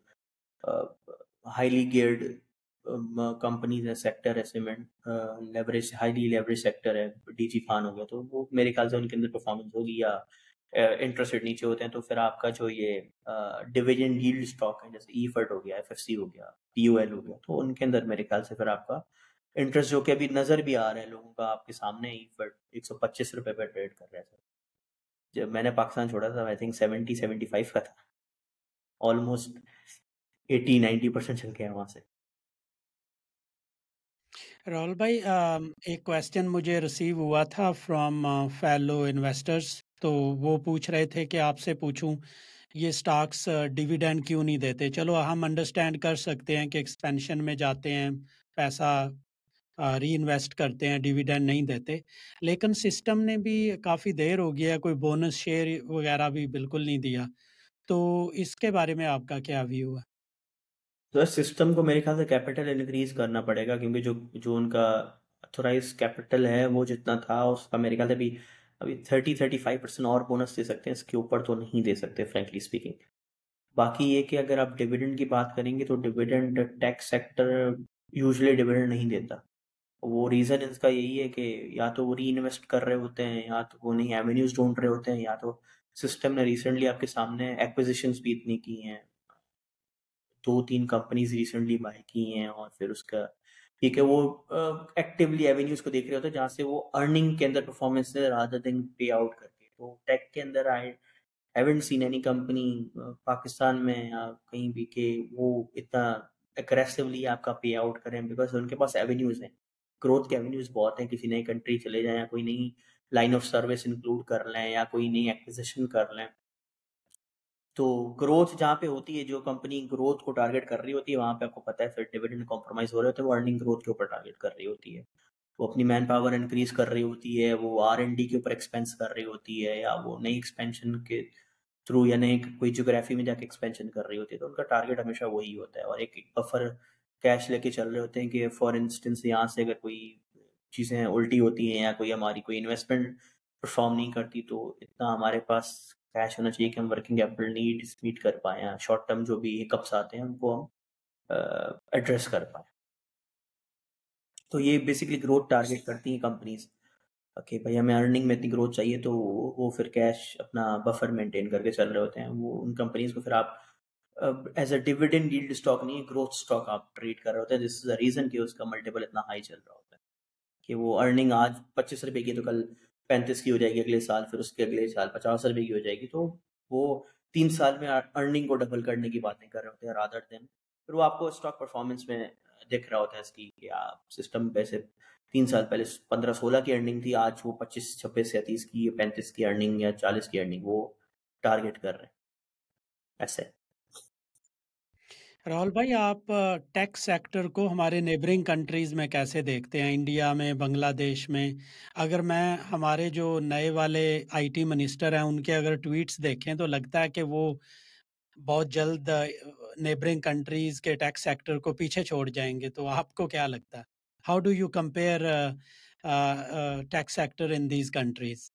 ہائیلی گیئرڈ کمپنیز ہے سیکٹر ہے cement leverage highly leverage sector ہے۔ ڈی جی خان ہو گیا تو وہ میرے خیال سے ان کے اندر پرفارمنس ہوگی یا انٹرسٹ نیچے ہوتے ہیں تو پھر آپ کا جو یہ ڈویژن ڈیل اسٹاک ہے، جیسے e ای فرٹ ہو گیا ایف ایف سی ہو گیا پی او ایل ہو گیا تو ان کے اندر میرے خیال سے پھر آپ کا انٹرسٹ جو کہ ابھی نظر بھی آ رہا ہے لوگوں کا آپ کے سامنے ای فرٹ ایک سو پچیس روپے پہ ٹریڈ کر رہے تھے جب میں نے پاکستان چھوڑا تھا I think seventy seventy five کا تھا۔ آلموسٹ ایٹی نائنٹی پرسینٹ چل گیا وہاں سے۔ راہل بھائی ایک کوشچن مجھے ریسیو ہوا تھا فرام فیلو انویسٹرس تو وہ پوچھ رہے تھے کہ آپ سے پوچھوں، یہ سٹاکس ڈیویڈینڈ کیوں نہیں دیتے؟ چلو، ہم انڈرسٹینڈ کر سکتے ہیں کہ ایکسپینشن میں جاتے ہیں، پیسہ ری انویسٹ کرتے ہیں ڈیویڈینڈ نہیں دیتے۔ لیکن سسٹم نے بھی کافی دیر ہو گیا کوئی بونس شیئر وغیرہ بھی بالکل نہیں دیا۔ تو اس کے بارے میں آپ کا کیا ویو ہے؟ تو سسٹم کو میرے خیال سے کیپٹل انکریز کرنا پڑے گا، کیونکہ جو جو ان کا اتھورائز کیپٹل ہے، وہ جتنا تھا، اس کا میرے خیال سے بھی ابھی تھرٹی تھرٹی فائیو پرسینٹ اور بونس دے سکتے ہیں، اس کے اوپر تو نہیں دے سکتے فرینکلی اسپیکنگ باقی یہ کہ اگر آپ ڈویڈنڈ کی بات کریں گے، تو dividend techs sector usually dividend نہیں دیتا۔ وہ ریزن اس کا یہی ہے کہ یا تو وہ ری انویسٹ کر رہے ہوتے ہیں، یا تو وہ نہیں ایوینیوز ڈھونڈ رہے ہوتے ہیں، یا تو سسٹم نے ریسنٹلی آپ کے سامنے ایکوزیشنس بھی اتنی کی ہیں۔ دو تین کمپنیز ریسنٹلی بائی کی ہیں اور پھر اس کا ٹھیک ہے وہ ایکٹیولی ایوینیوز کو دیکھ رہے ہوتے ہیں، جہاں سے وہ ارننگ کے اندر پرفارمنس سے رادر دین پے آؤٹ کر کے۔ تو ٹیک کے اندر آئے haven't seen any company Pakistan میں یا کہیں بھی کہ وہ اتنا اگریسولی آپ کا پے آؤٹ کریں بیکاز ان کے پاس ایوینیوز ہیں۔ گروتھ کے ایوینیوز بہت ہیں، کسی نئی کنٹری چلے جائیں یا کوئی نئی لائن آف سروس انکلوڈ کر لیں یا کوئی نئی ایکوزیشن کر لیں۔ تو گروتھ جہاں پہ ہوتی ہے، جو کمپنی گروتھ کو ٹارگیٹ کر رہی ہوتی ہے، وہاں پہ آپ کو پتا ہے، پھر ڈیویڈنڈ کمپرومائز ہو رہے ہوتے ہیں، وہ ارننگ گروتھ کے اوپر ٹارگیٹ کر رہی ہوتی ہے۔ وہ اپنی مین پاور انکریز کر رہی ہوتی ہے، وہ آر این ڈی کے اوپر ایکسپینس کر رہی ہوتی ہے یا وہ نئی ایکسپینشن کے تھرو یا نئی کوئی جغرافی میں جا کے ایکسپینشن کر رہی ہوتی ہے، تو ان کا ٹارگیٹ ہمیشہ وہی ہوتا ہے اور ایک بفر کیش لے کے چل رہے ہوتے ہیں کہ فار انسٹنس یہاں سے اگر کوئی چیزیں الٹی ہوتی ہیں یا کوئی ہماری کوئی انویسٹمنٹ پرفارم نہیں کرتی تو اتنا ہمارے پاس کیش ہونا چاہیے کہ ہم ورکنگ کیپٹل نیڈ میٹ کر پائیں شارٹ ٹرم جو بھی کپس آتے ہیں ان کو ہم ایڈریس کر پائیں۔ تو یہ بیسکلی گروتھ ٹارگیٹ کرتی ہیں کمپنیز کہ بھائی ہمیں ارننگ میں اتنی گروتھ چاہیے تو وہ پھر کیش اپنا بفر مینٹین کر کے چل رہے ہوتے ہیں۔ وہ ان کمپنیز کو پھر آپ as a dividend yield stock نہیں گروتھ اسٹاک آپ ٹریڈ کر رہے ہوتے ہیں. جس از ریزن کہ اس کا ملٹیپل اتنا ہائی چل رہا ہوتا ہے کہ وہ ارننگ آج پچیس روپے کی تو کل پینتیس کی ہو جائے گی اگلے سال، پھر اس کے اگلے سال پچاس روپے کی ہو جائے گی. تو وہ تین سال میں ارننگ کو ڈبل کرنے کی باتیں کر رہے ہوتے ہیں رادر دین پھر وہ آپ کو اسٹاک پرفارمنس میں دکھ رہا ہوتا ہے اس کی کہ آپ سسٹم پیسے تین سال پہلے پندرہ سولہ کی ارننگ تھی، آج وہ پچیس، چھبیس، سینتیس کی، پینتیس کی ارننگ یا چالیس کی ارننگ وہ ٹارگیٹ کر رہے ہیں. ایسے راہل بھائی، آپ ٹیکس سیکٹر کو ہمارے نیبرنگ کنٹریز میں کیسے دیکھتے ہیں؟ انڈیا میں، بنگلہ دیش میں؟ اگر میں ہمارے جو نئے والے آئی ٹی منسٹر ہیں، ان کے اگر ٹویٹس دیکھیں تو لگتا ہے کہ وہ بہت جلد نیبرنگ کنٹریز کے ٹیکس سیکٹر کو پیچھے چھوڑ جائیں گے۔ تو آپ کو کیا لگتا ہے؟ How do you compare tax sector in these countries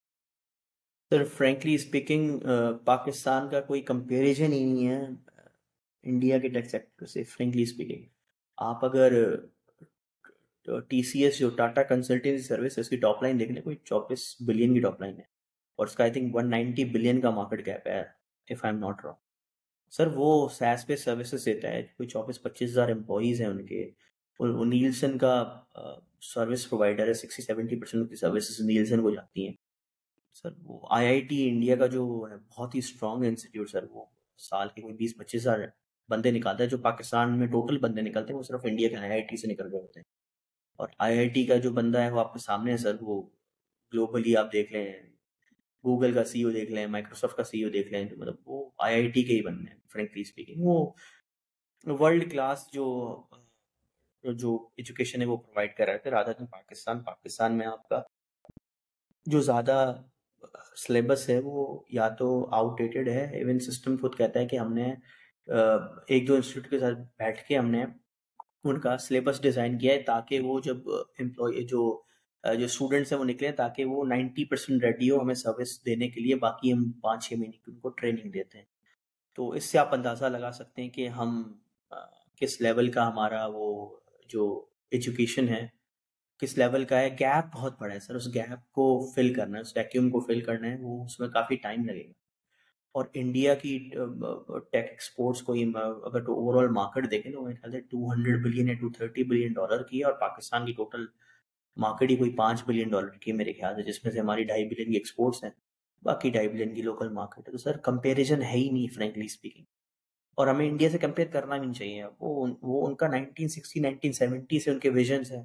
sir frankly speaking Pakistan کا کوئی کمپیریزن ہی نہیں ہے۔ انڈیا کے ٹیکس سیکٹر سے فرینکلی اسپیکنگ آپ اگر ٹی سی ایس جو ٹاٹا کنسلٹنسی سروس ہے اس کی ٹاپ لائن دیکھ لیں کوئی چوبیس بلین کی ٹاپ لائن ہے. اور اس کا I think one ninety billion کا مارکیٹ گیپ ہے if I am not wrong sir وہ سیس پہ سروسز دیتا ہے، کوئی چوبیس پچیس ہزار امپلائیز ہیں ان کے. وہ نیلسن کا uh, سروس پرووائڈر ہے سکسٹی سیونٹی پرسینٹ کی سروسز نیلسن کو جاتی ہیں. سر وہ آئی آئی ٹی انڈیا کا جو ہے، بہت ہی اسٹرانگ انسٹیٹیوٹ سر وہ سال کے کوئی بیس پچیس ہزار بندے نکالتا ہے، جو پاکستان میں ٹوٹل بندے نکلتے ہیں، وہ صرف انڈیا کے آئی آئی ٹی سے نکل رہے ہوتے ہیں۔ اور آئی آئی ٹی کا جو بندہ ہے، وہ آپ کے سامنے ہے سر، وہ گلوبلی آپ دیکھ لیں گوگل کا سی او دیکھ لیں مائکروسافٹ کا سی او دیکھ لیں مطلب وہ آئی آئی ٹی کے ہی بندے ہیں فرینکلی اسپیکنگ وہ ورلڈ کلاس جو جو ایجوکیشن ہے، وہ پرووائڈ کر رہے تھے رادھا دن پاکستان پاکستان میں آپ کا جو زیادہ سلیبس ہے، وہ یا تو آؤٹ ڈیٹڈ ہے ایون سسٹم خود کہتا ہے کہ ہم نے ایک دو انسٹیٹیوٹ کے ساتھ بیٹھ کے ہم نے ان کا سلیبس ڈیزائن کیا ہے تاکہ وہ جب امپلائی جو جو اسٹوڈنٹس ہیں وہ نکلے تاکہ وہ نائنٹی پرسینٹ ریڈی ہو ہمیں سروس دینے کے لیے باقی ہم پانچ چھ مہینے کی ان کو ٹریننگ دیتے ہیں۔ تو اس سے آپ اندازہ لگا سکتے ہیں کہ ہم کس لیول کا ہمارا وہ جو ایجوکیشن ہے، کس لیول کا ہے۔ گیپ بہت بڑا ہے سر۔ اس گیپ کو فل کرنا ہے، اس ویکیوم کو فل کرنا ہے، وہ اس میں کافی ٹائم لگے گا۔ اور انڈیا کی ٹیک ایکسپورٹس کو اگر تو اوور آل مارکیٹ دیکھیں تو میرے خیال سے ٹو ہنڈریڈ بلین یا ٹو تھرٹی بلین ڈالر کی ہے اور پاکستان کی ٹوٹل مارکیٹ ہی کوئی پانچ بلین ڈالر کی ہے میرے خیال سے، جس میں سے ہماری ڈھائی بلین کی ایکسپورٹس ہیں، باقی ڈھائی بلین کی لوکل مارکیٹ ہے۔ تو سر کمپیریزن ہے ہی نہیں فرینکلی اسپیکنگ اور ہمیں انڈیا سے کمپیئر کرنا بھی نہیں چاہیے۔ وہ وہ ان کا نائنٹین سکسٹی نائنٹین سیونٹی سے ان کے ویژنس ہیں۔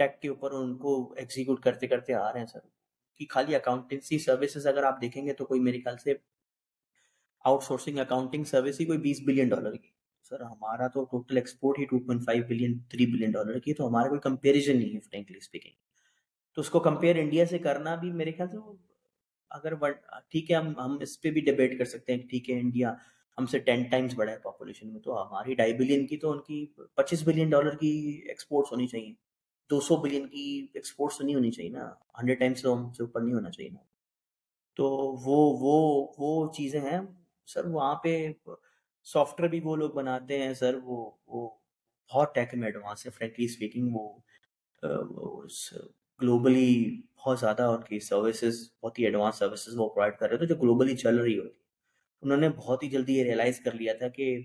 ٹیک کے اوپر ان کو ایگزیکیوٹ کرتے کرتے آ رہے ہیں سر کہ خالی اکاؤنٹنسی سروسز اگر آپ دیکھیں گے تو کوئی میرے خیال سے آؤٹ سورسنگ اکاؤنٹنگ سروس ہی کوئی بیس بلین ڈالر کی۔ سر، ہمارا تو ٹوٹل ایکسپورٹ ہی two point five billion, three billion dollar کی، تو ہمارا کوئی کمپیریزن نہیں ہے فرینکلی اسپیکنگ تو اس کو کمپیئر انڈیا سے کرنا بھی میرے خیال سے اگر ٹھیک ہے، ہم ہم اس پہ بھی ڈبیٹ کر سکتے ہیں ٹھیک ہے، انڈیا ہم سے ٹین ٹائمس بڑا ہے پاپولیشن میں، تو ہماری ڈھائی بلین کی تو ان کی پچیس بلین ڈالر کی ایکسپورٹس ہونی چاہیے۔ دو سو بلین کی ایکسپورٹس تو نہیں ہونی چاہیے نا، ہنڈریڈ ٹائمس تو ہم سے اوپر نہیں ہونا چاہیے۔ نا تو وہ وہ وہ چیزیں ہیں سر وہاں پہ سافٹ ویئر بھی وہ لوگ بناتے ہیں سر، وہ وہ بہت ٹیک میں ایڈوانس ہے فرینکلی اسپیکنگ وہ گلوبلی بہت زیادہ ان کی سروسز بہت ہی ایڈوانس سروسز وہ پرووائڈ کر رہے تھے جو گلوبلی چل رہی ہوتی انہوں نے بہت ہی جلدی یہ ریئلائز کر لیا تھا کہ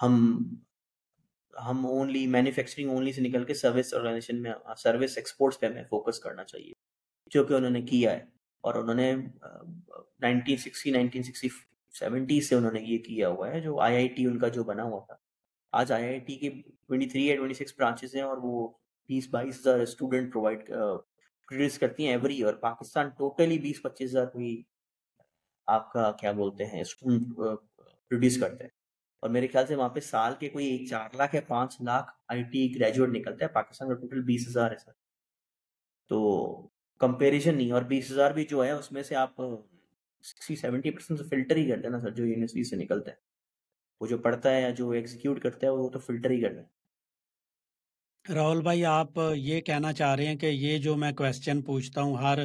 ہم ہم اونلی مینوفیکچرنگ اونلی سے نکل کے سروس آرگنائزیشن میں سروس ایکسپورٹس پہ ہمیں فوکس کرنا چاہیے، جو کہ انہوں نے کیا ہے۔ اور انہوں نے nineteen sixty nineteen sixty seventy سے انہوں نے یہ کیا ہوا ہے، جو آئی آئی ٹی ان کا جو بنا ہوا تھا۔ آج آئی آئی ٹی کے ٹوئنٹی تھری یا ٹوئنٹی سکس برانچز ہیں اور وہ بیس بائیس ہزار اسٹوڈنٹ پرووائڈ پروڈیوس کرتی ہیں ایوری ایئر پاکستان ٹوٹلی بیس پچیس ہزار کوئی آپ کا کیا بولتے ہیں اسٹوڈنٹ پروڈیوس کرتے ہیں اور میرے خیال سے وہاں پہ سال کے کوئی چار لاکھ یا پانچ لاکھ آئی ٹی گریجویٹ نکلتا ہے۔ پاکستان کا ٹوٹل بیس ہزار ہے سر۔ تو کمپیریزن نہیں اور بیس ہزار بھی جو ہے اس میں سے آپ سکسٹی سیونٹی پرسینٹ فلٹر ہی کرتے ہیں نا سر جو یونیورسٹی سے نکلتا ہے۔ وہ جو پڑھتا ہے یا جو ایگزیکیوٹ کرتا ہے وہ تو فلٹر ہی کرتا ہے۔ راہل بھائی آپ یہ کہنا چاہ رہے ہیں کہ یہ جو میں کوشچن پوچھتا ہوں ہر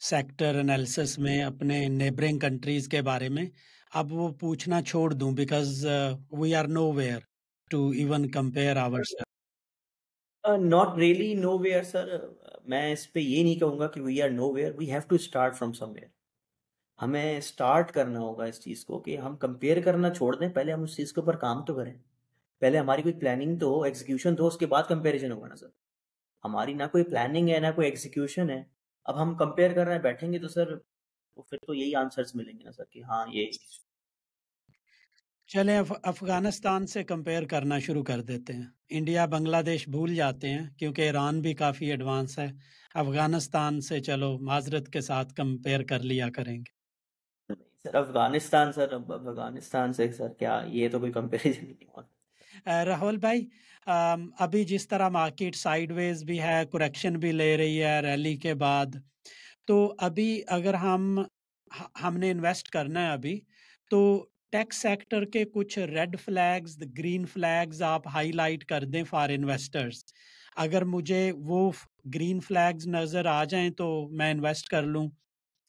سیکٹر انالیسس میں اپنے نیبرنگ کنٹریز کے بارے میں اب وہ پوچھنا چھوڑ دوں because we are nowhere to even compare our not really nowhere sir میں اس پہ یہ نہیں کہوں گا کہ we are nowhere we have to start from somewhere ہمیں اسٹارٹ کرنا ہوگا اس چیز کو کہ ہم کمپیئر کرنا چھوڑ دیں. پہلے ہم اس چیز کے اوپر کام تو کریں. پہلے ہماری کوئی پلاننگ تو ہو ایگزیکیوشن تو اس کے بعد کمپیریزن ہوگا نا سر. ہماری نہ کوئی پلاننگ ہے، نہ کوئی ایگزیکیوشن ہے. اب ہم کمپیئر کر رہے ہیں، بیٹھیں گے تو سر پھر تو یہی آنسرس ملیں گے نا سر کہ ہاں یہ چلیں افغانستان سے کمپیئر کرنا شروع کر دیتے ہیں۔ انڈیا بنگلہ دیش بھول جاتے ہیں کیونکہ ایران بھی کافی ایڈوانس ہے۔ افغانستان سے چلو معذرت کے ساتھ کمپیئر کر لیا کریں گے۔ سر افغانستان سر افغانستان سے سر کیا یہ تو کوئی کمپیریزن نہیں ہوا۔ راہل بھائی ابھی جس طرح مارکیٹ سائیڈ ویز بھی ہے کریکشن بھی لے رہی ہے ریلی کے بعد تو ابھی اگر ہم ہم نے انویسٹ کرنا ہے ابھی تو ٹیکس سیکٹر کے کچھ ریڈ فلیگز گرین فلیگز آپ ہائی لائٹ کر دیں فار انویسٹرز اگر مجھے وہ گرین فلیگز نظر آ جائیں تو میں انویسٹ کر لوں.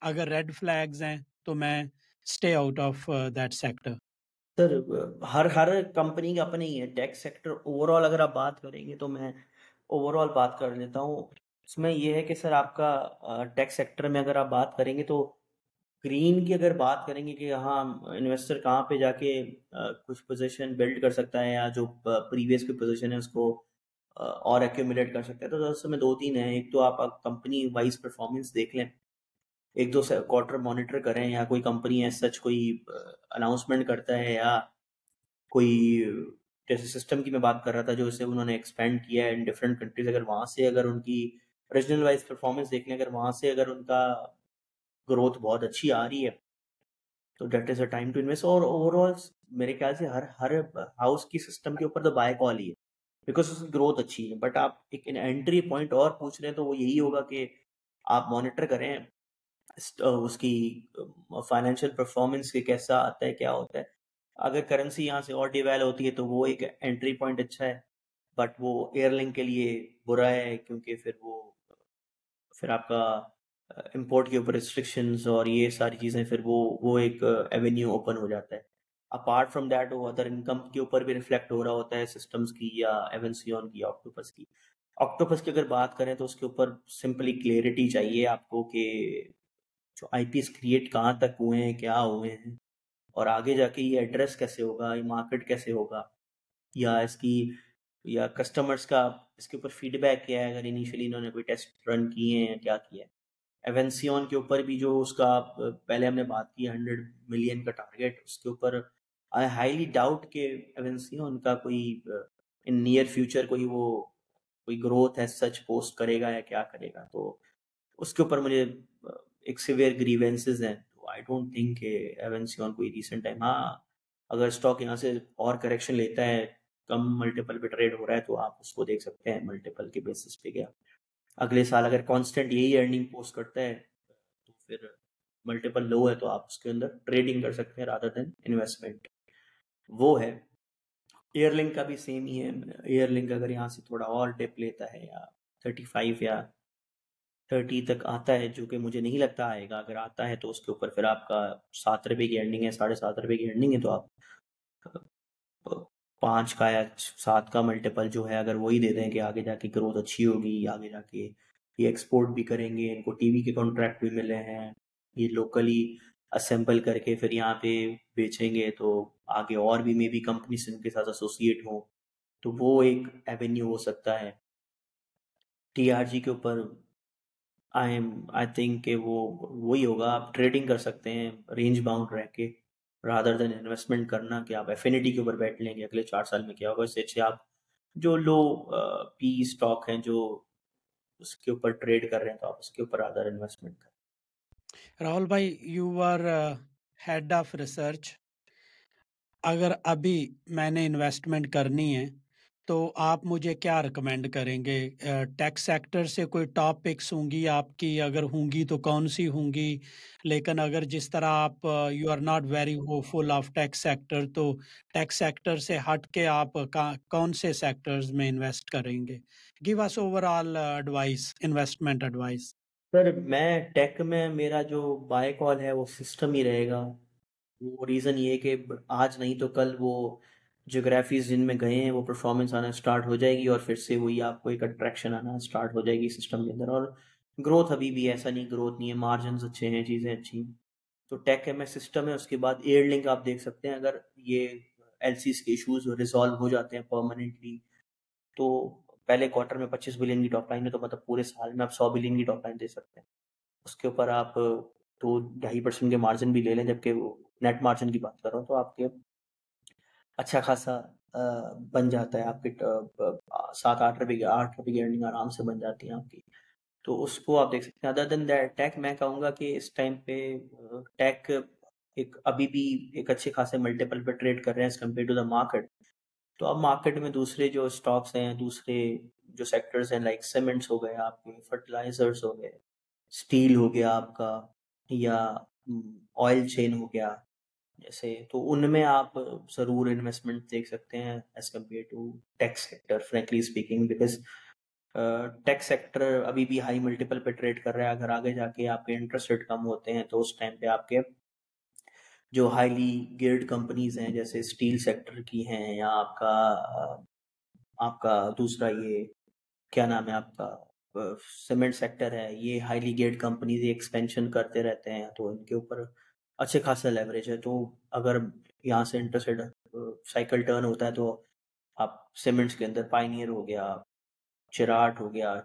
اگر ریڈ فلیگز ہیں تو میں stay out of that sector sir, ہر ہر کمپنی کا اپنے ہی ہے. ٹیکس سیکٹر اوور آل اگر آپ بات کریں گے تو میں اوور آل بات کر لیتا ہوں. اس میں یہ ہے کہ سر، آپ کا uh, ٹیکس سیکٹر میں اگر آپ بات کریں گے تو گرین کی اگر بات کریں گے کہ ہاں انویسٹر کہاں پہ جا کے کچھ پوزیشن بلڈ کر سکتا ہے یا جو پریویس کی پوزیشن ہے، اس کو اور ایکومولیٹ کر سکتا ہے۔ تو اس میں دو تین ہیں۔ ایک تو آپ کمپنی وائز پرفارمنس دیکھ لیں۔ ایک دو کوارٹر مانیٹر کریں یا کوئی کمپنی ہے سچ کوئی اناؤنسمنٹ کرتا ہے یا کوئی، جیسے سسٹم کی میں بات کر رہا تھا، جو اسے انہوں نے ایکسپینڈ کیا ہے ان ڈفرینٹ کنٹریز اگر وہاں سے اگر ان کی ریجنل وائز پرفارمنس دیکھ لیں، اگر وہاں سے اگر ان کا گروتھ بہت اچھی آ رہی ہے۔ تو that is a time to invest. اور اوور آل میرے خیال سے ہر ہر ہاؤس کی سسٹم کے اوپر تو بائی کال ہی ہے۔ بیکاز اس کی گروتھ اچھی ہے۔ بٹ آپ ایک انٹری پوائنٹ اور پوچھ رہے ہیں تو وہ یہی ہوگا کہ آپ مانیٹر کریں۔ اس کی فائنینشیل پرفارمنس کے کیسا آتا ہے، کیا ہوتا ہے۔ اگر کرنسی یہاں سے اور ڈیویل ہوتی ہے تو وہ ایک انٹری پوائنٹ اچھا ہے۔ بٹ وہ ایئر لنک کے لیے برا ہے کیونکہ پھر وہ، پھر آپ کا امپورٹ کے اوپر ریسٹرکشنز اور یہ ساری چیزیں، پھر وہ وہ ایک ایونیو اوپن ہو جاتا ہے۔ اپارٹ فرام دیٹ وہ ادر انکم کے اوپر بھی ریفلیکٹ ہو رہا ہوتا ہے سسٹمز کی یا ایونسیون کی آکٹوپس کی آکٹوپس کی۔ اگر بات کریں تو اس کے اوپر سمپلی کلیئرٹی چاہیے آپ کو کہ جو آئی پی ایس کریٹ کہاں تک ہوئے ہیں، کیا ہوئے ہیں۔ اور آگے جا کے یہ ایڈریس کیسے ہوگا، یہ مارکیٹ کیسے ہوگا۔ یا اس کی، یا کسٹمرس کا اس کے اوپر فیڈ بیک کیا ہے۔ اگر انیشلی انہوں نے کوئی ٹیسٹ رن کیے ہیں کیا کیا ہے۔ ایونسیون کے اوپر بھی جو اس کا، پہلے ہم نے بات کی ہنڈریڈ ملین کا ٹارگیٹ اس کے اوپر آئی ہائیلی ڈاؤٹ کہ ایونسیون کا کوئی ان نیئر فیوچر کوئی وہ، کوئی گروتھ ہے سچ پوسٹ کرے گا یا کیا کرے گا۔ تو اس کے اوپر مجھے ایک سیویئر گریوینسز ہیں۔ تو آئی ڈونٹ تھنک کہ ایونسیون کوئی ریسنٹ ٹائم ہاں اگر اسٹاک یہاں سے اور کریکشن لیتا ہے، کم ملٹیپل پہ ٹریڈ ہو رہا ہے، تو آپ اس کو دیکھ سکتے ہیں ملٹیپل کے بیسس پہ گیا۔ اگلے سال اگر کانسٹنٹ یہی ارننگ پوسٹ کرتا ہے، تو پھر ملٹیپل لو ہے تو آپ اس کے اندر ٹریڈنگ کر سکتے ہیں رادر دین انویسٹمنٹ وہ ہے۔ ایئر لنک کا بھی سیم ہی ہے۔ ایئر لنک اگر یہاں سے تھوڑا اور ڈپ لیتا ہے یا تھرٹی فائیو یا تھرٹی تک آتا ہے، جو کہ مجھے نہیں لگتا آئے گا، اگر آتا ہے تو اس کے اوپر پھر آپ کا سات روپے کی ارننگ ہے، ساڑھے سات روپے کی ارننگ ہے، تو آپ پانچ کا یا سات کا ملٹیپل جو ہے، اگر وہی دے دیں کہ آگے جا کے گروتھ اچھی ہوگی، آگے جا کے یہ ایکسپورٹ بھی کریں گے، ان کو ٹی وی کے کانٹریکٹ بھی ملے ہیں، یہ لوکلی اسمبل کر کے پھر یہاں پہ بیچیں گے تو آگے اور بھی مے بی کمپنیز ان کے ساتھ ایسوسیٹ ہوں۔ تو وہ ایک ایونیو ہو سکتا ہے۔ ٹی آر جی کے اوپر آئی ایم آئی تھنک کہ وہ، وہی ہوگا، آپ ٹریڈنگ کر سکتے ہیں رینج باؤنڈ رہ کے۔ رادر دین انویسٹمنٹ کرنا کہ آپ ایفینٹی کے اوپر بیٹھ لیں گے اگلے چار سال میں کیا ہوگا، اس سے اچھے آپ جو لو پی اسٹاک ہیں، جو اس کے اوپر ٹریڈ کر رہے ہیں، تو آپ اس کے اوپر رادر انویسٹمنٹ کریں۔ راہل بھائی you are head of research اگر ابھی میں نے انویسٹمنٹ کرنی ہے تو آپ مجھے کیا ریکمینڈ کریں گے؟ ٹیکس سیکٹر سے کوئی ٹاپ پکس ہوں گی آپ کی؟ اگر ہوں گی تو کون سی ہوں گی؟ لیکن اگر جس طرح آپ you are not very hopeful of techs sector تو ٹیکس سیکٹر سے ہٹ کے آپ کون سے سیکٹرز میں انویسٹ کریں گے؟ Give us overall advice investment advice sir, میں ٹیک میں میرا جو بائی کال ہے وہ سسٹم ہی رہے گا۔ وہ ریزن یہ کہ آج نہیں تو کل وہ جغرافیز جن میں گئے ہیں، وہ پرفارمنس آنا اسٹارٹ ہو جائے گی اور پھر سے وہی آپ کو ایک اٹریکشن آنا اسٹارٹ ہو جائے گی سسٹم کے اندر اور گروتھ ابھی بھی ایسا نہیں گروتھ نہیں ہے مارجنز اچھے ہیں، چیزیں اچھی تو ٹیک ایم ایس سسٹم ہے، اس کے بعد ایئر لنک آپ دیکھ سکتے ہیں۔ اگر یہ ایل سیز کے ایشوز ریزالو ہو جاتے ہیں پرماننٹلی تو پہلے کوارٹر میں پچیس بلین کی ٹاپ لائن ہے تو مطلب پورے سال میں آپ سو بلین کی ٹاپ لائن دے سکتے ہیں۔ اس کے اوپر آپ دو ڈھائی پرسینٹ کے مارجن بھی لے لیں، جبکہ نیٹ مارجن کی بات کر رہا ہوں، تو آپ کے اچھا خاصا بن جاتا ہے آپ کے سات آٹھ روپے کی، آٹھ روپے کی ارننگ آرام سے بن جاتی ہے آپ کی۔ تو اس کو آپ دیکھ سکتے ہیں۔ ادر دین دیٹ ٹیک میں کہوں گا کہ اس ٹائم پہ ٹیک ایک ابھی بھی ایک اچھے خاصے ملٹیپل پہ ٹریڈ کر رہے ہیں کمپیئر ٹو دا مارکیٹ تو اب مارکیٹ میں دوسرے جو اسٹاکس ہیں، دوسرے جو سیکٹرز ہیں لائک سیمنٹس ہو گئے آپ کے فرٹیلائزرس ہو گئے اسٹیل ہو گیا آپ کا، یا آئل چین ہو گیا۔ جیسے تو ان میں آپ ضرور انویسٹمنٹ دیکھ سکتے ہیں as compare to techs sector frankly speaking because techs sector ابھی بھی ہائی ملٹیپل پہ ٹریڈ کر رہا ہے۔ اگر آگے جا کے آپ کے انٹرسٹ ریٹ کم ہوتے ہیں تو اس ٹائم پہ آپ کے جو ہائیلی گیئرڈ کمپنیز ہیں جیسے اسٹیل سیکٹر کی ہیں یا آپ کا آپ کا دوسرا یہ کیا نام ہے، آپ کا سیمنٹ سیکٹر ہے، یہ ہائیلی گیئرڈ کمپنیز ایکسپینشن کرتے رہتے ہیں تو ان کے اوپر اچھے خاصا لیوریج ہے، تو اگر یہاں سے انٹرسٹ سائیکل ٹرن ہوتا ہے تو آپ سیمنٹس کے اندر پائنیئر ہو گیا، چراٹ ہو گیا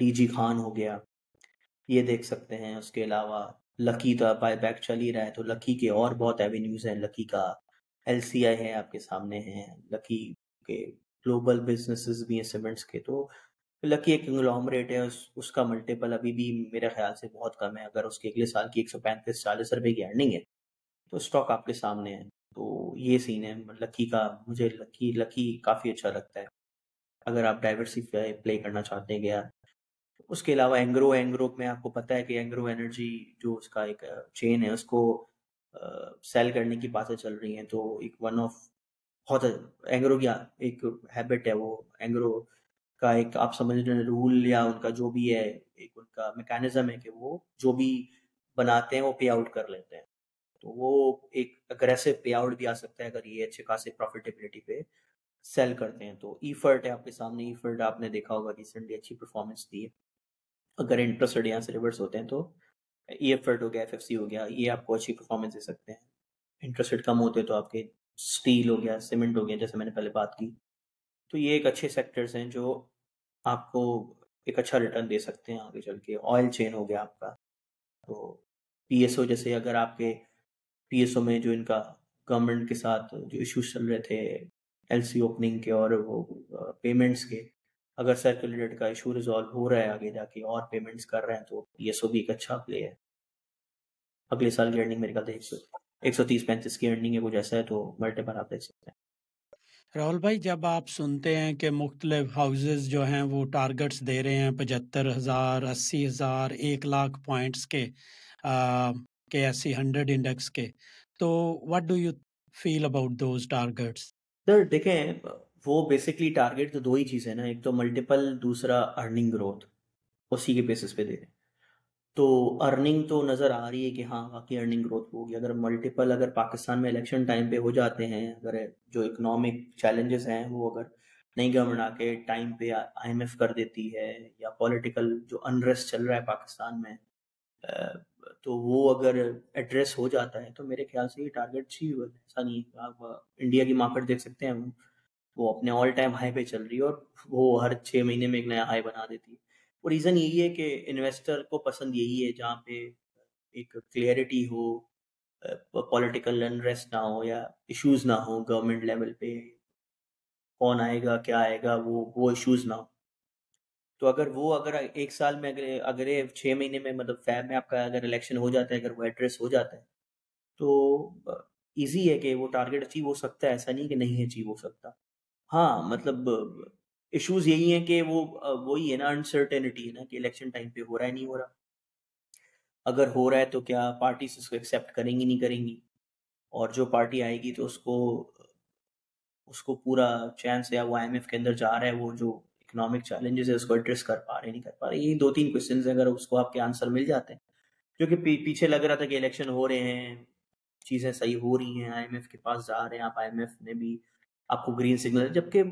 ڈی جی خان ہو گیا، یہ دیکھ سکتے ہیں۔ اس کے علاوہ لکی تو بائی بیک چل ہی رہا ہے، تو لکی کے اور بہت ایوینیوز ہیں۔ لکی کا ایل سی آئی ہے، آپ کے سامنے ہیں۔ لکی کے گلوبل بزنسز بھی ہیں سیمنٹس کے، تو لکی ایک انگلومریٹ ہے اس, اس کا ملٹیپل ابھی بھی میرے خیال سے بہت کم ہے۔ اگر اس کے اگلے سال کی ایک سو پینتیس چالیس روپے کی ارننگ ہے تو اسٹاک آپ کے سامنے ہے۔ تو یہ سین ہے۔ لکی کا مجھے لکی لکی کافی اچھا لگتا ہے۔ اگر آپ ڈائیورسیفائی پلے کرنا چاہتے ہیں گیا اس کے علاوہ اینگرو اینگرو میں آپ کو پتا ہے کہ اینگرو انرجی جو اس کا ایک چین ہے اس کو سیل کرنے کی باتیں چل رہی ہیں۔ تو ایک ون آف بہت اینگرو کی ایک ہیبٹ ہے وہ۔ اینگرو کا ایک آپ سمجھ رہے ہیں رول یا ان کا جو بھی ہے، ایک ان کا میکینزم ہے کہ وہ جو بھی بناتے ہیں وہ پے آؤٹ کر لیتے ہیں۔ تو وہ ایک اگریسو پے آؤٹ بھی آ سکتا ہے اگر یہ اچھے خاصے پروفیٹیبلٹی پہ سیل کرتے ہیں۔ تو ای فرٹ ہے آپ کے سامنے ای فرٹ آپ نے دیکھا ہوگا ریسنٹلی اچھی پرفارمنس دی ہے۔ اگر انٹرسٹ یہاں سے ریورس ہوتے ہیں تو ای ایف فرٹ ہو گیا ایف ایف سی ہو گیا، یہ آپ کو اچھی پرفارمنس دے سکتے ہیں۔ انٹرسٹ کم ہوتے تو آپ کے اسٹیل ہو گیا سیمنٹ ہو گیا، جیسے میں نے پہلے بات کی۔ تو یہ ایک اچھے سیکٹرز ہیں جو آپ کو ایک اچھا ریٹرن دے سکتے ہیں آگے چل کے۔ آئل چین ہو گیا آپ کا۔ تو پی ایس او جیسے اگر آپ کے پی ایس او میں جو ان کا گورنمنٹ کے ساتھ جو ایشوز چل رہے تھے ایل سی اوپننگ کے اور وہ پیمنٹس کے، اگر سرکولیٹ کا ایشو ریزالو ہو رہا ہے آگے جا کے اور پیمنٹس کر رہے ہیں تو پی ایس او بھی ایک اچھا پلے ہے۔ اگلے سال کی ارننگ میرے خیال سے ایک سو ایک سو تیس پینتیس کی ارننگ ہے کچھ ایسا ہے تو ملٹیپل آپ دیکھ سکتے ہیں۔ راہل بھائی، جب آپ سنتے ہیں کہ مختلف ہاؤسز جو ہیں وہ ٹارگٹس دے رہے ہیں پچہتر ہزار، اسی ہزار، ایک لاکھ پوائنٹس کے کے ایس سی ہنڈریڈ انڈیکس کے، تو what do you feel about those targets sir دیکھیں، وہ بیسکلی ٹارگیٹ تو دو ہی چیزیں نا، ایک تو ملٹیپل دوسرا ارننگ گروتھ اسی کے بیسس پہ دے رہے ہیں۔ تو ارننگ تو نظر آ رہی ہے کہ ہاں واقعی ارننگ گروتھ ہوگی۔ اگر ملٹیپل اگر پاکستان میں الیکشن ٹائم پہ ہو جاتے ہیں، اگر جو اکنامک چیلنجز ہیں، وہ اگر نئی گورنمنٹ آ کے ٹائم پہ آئی ایم ایف کر دیتی ہے یا پولیٹیکل جو انریسٹ چل رہا ہے پاکستان میں تو وہ اگر ایڈریس ہو جاتا ہے تو میرے خیال سے یہ ٹارگیٹ ہی ایسا نہیں آپ انڈیا کی مارکیٹ دیکھ سکتے ہیں، وہ اپنے آل ٹائم ہائی پہ چل رہی ہے اور وہ ہر چھ مہینے میں ایک نیا ہائی بنا دیتی ہے۔ اور ریزن یہی ہے کہ انویسٹر کو پسند یہی ہے جہاں پہ ایک کلیئرٹی ہو پولیٹیکل انریسٹ نہ ہو یا ایشوز نہ ہو گورنمنٹ لیول پہ، کون آئے گا، کیا آئے گا، وہ وہ ایشوز نہ ہو تو اگر وہ، اگر ایک سال میں اگر اگر چھ مہینے میں مطلب فیب میں آپ کا اگر الیکشن ہو جاتا ہے، اگر وہ ایڈریس ہو جاتا ہے، تو ایزی ہے کہ وہ ٹارگیٹ اچیو ہو سکتا ہے، ایسا نہیں کہ نہیں اچیو ہو سکتا۔ ہاں مطلب ایشوز یہی ہیں کہ وہ وہی ہے نا انسرٹینٹی ہے نا کہ الیکشن ٹائم پہ ہو رہا ہے، نہیں ہو رہا۔ اگر ہو رہا ہے تو کیا پارٹی اس کو ایکسیپٹ کریں گی، نہیں کریں گی؟ اور جو پارٹی آئے گی تو اس کو اس کو پورا چین سے وہ آئی ایم ایف کے اندر جا رہا ہے، وہ جو اکنامک چیلنجز ہے اس کو ایڈریس کر پا رہے، نہیں کر پا رہے۔ یہی دو تین کوشچنز اگر اس کو آپ کے آنسر مل جاتے ہیں۔ جو کہ پیچھے لگ رہا تھا کہ الیکشن ہو رہے ہیں، چیزیں صحیح ہو رہی ہیں آئی ایم ایف کے پاس جا رہے ہیں، آپ آئی ایم ایف نے بھی آپ کو گرین سگنل جبکہ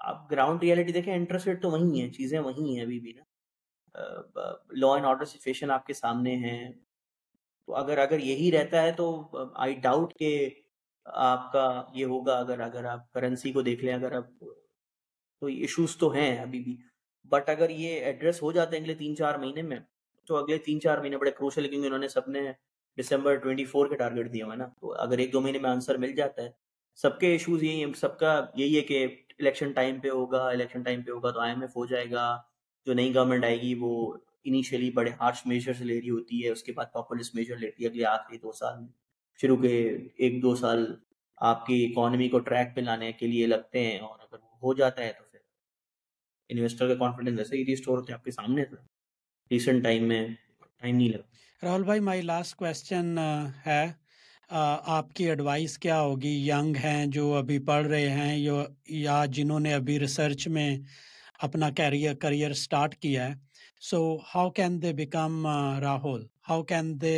آپ گراؤنڈ ریالٹی دیکھیں انٹرسٹ ریٹ تو وہی ہیں، چیزیں وہی ہیں ابھی بھی نا۔ لا اینڈ آرڈر سچویشن آپ کے سامنے ہیں۔ تو اگر اگر یہی رہتا ہے تو آئی ڈاؤٹ کہ آپ کا یہ ہوگا۔ اگر اگر آپ کرنسی کو دیکھ لیں، اگر آپ تو ایشوز تو ہیں ابھی بھی۔ بٹ اگر یہ ایڈریس ہو جاتے ہیں اگلے تین چار مہینے میں، تو اگلے تین چار مہینے بڑے کروشل کیونکہ انہوں نے سب نے دسمبر ٹوئنٹی فور کے ٹارگیٹ دیا ہوا ہے نا۔ تو اگر ایک دو مہینے میں آنسر مل جاتا ہے، سب کے ایشوز یہی ہیں، سب کا یہی ہے کہ الیکشن ٹائم پہ ہوگا، الیکشن ٹائم پہ ہوگا تو آئی ایم ایف ہو جائے گا، جو نئی گورنمنٹ آئے گی وہ انیشیلی بڑے ہارش میجرس لے رہی ہوتی ہے، اس کے بعد پاپولس میجر لیتی ہے اگلے آخری دو سال میں۔ شروع کے ایک دو سال آپ کی اکانومی کو ٹریک پہ لانے کے لیے لگتے ہیں اور اگر وہ ہو جاتا ہے تو پھر انویسٹر کا کانفیڈنس ایسے ہی ریسٹور ہوتے ہیں آپ کے سامنے تھا ریسنٹ ٹائم میں ٹائم نہیں لگتا۔ راہل بھائی مائی لاسٹ کوشچن ہے آپ کی ایڈوائس کیا ہوگی؟ ینگ ہیں جو ابھی پڑھ رہے ہیں، یا جنہوں نے ابھی ریسرچ میں اپنا کیریئر کریئر اسٹارٹ کیا ہے۔ So how can they become Rahul how can they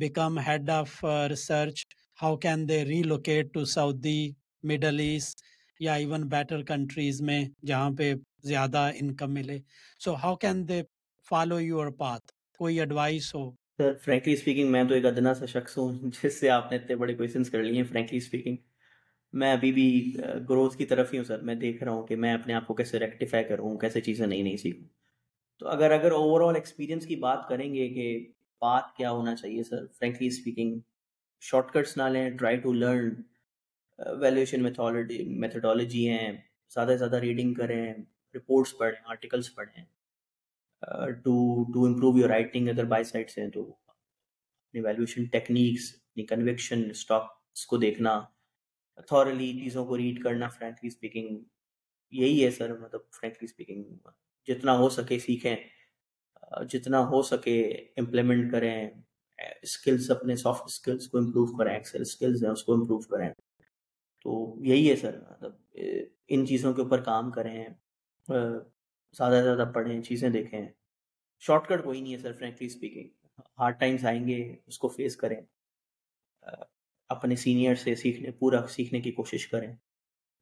become head of research how can they relocate to Saudi Middle East یا ایون بیٹر کنٹریز میں جہاں پہ زیادہ انکم ملے؟ So how can they follow your path کوئی advice ہو؟ Sir frankly speaking میں تو ایک ادنا سا شخص ہوں جس سے آپ نے اتنے بڑے کوشچنس کر لیے ہیں فرینکلی اسپیکنگ میں ابھی بھی گروتھ کی طرف ہی ہوں سر میں دیکھ رہا ہوں کہ میں اپنے آپ کو کیسے ریکٹیفائی کروں، کیسے چیزیں نئی نئی سیکھوں. تو اگر اگر اوور آل ایکسپیرینس کی بات کریں گے کہ بات کیا ہونا چاہیے sir frankly speaking shortcuts نہ لیں try to learn valuation methodology methodology ہیں، زیادہ سے زیادہ ریڈنگ کریں رپورٹس پڑھیں آرٹیکلس پڑھیں. To to improve your writing اگر بائی سائڈ ہیں تو اپنی ویلیوشن ٹیکنیکس اپنی کنوکشن اسٹاکس کو دیکھنا تھورلی چیزوں کو ریڈ کرنا فرینکلی اسپیکنگ یہی ہے سر مطلب فرینکلی اسپیکنگ جتنا ہو سکے سیکھیں، جتنا ہو سکے امپلیمنٹ کریں اسکلس اپنے سافٹ اسکلس کو امپروو کریں ایکسل اسکلس ہیں، اس کو امپروو کریں۔ تو یہی ہے سر مطلب ان چیزوں کے اوپر کام کریں زیادہ سے زیادہ پڑھیں، چیزیں دیکھیں۔ شارٹ کٹ کوئی نہیں ہے sir frankly speaking hard times آئیں گے، اس کو فیس کریں۔ اپنے سینئر سے سیکھنے، پورا سیکھنے کی کوشش کریں۔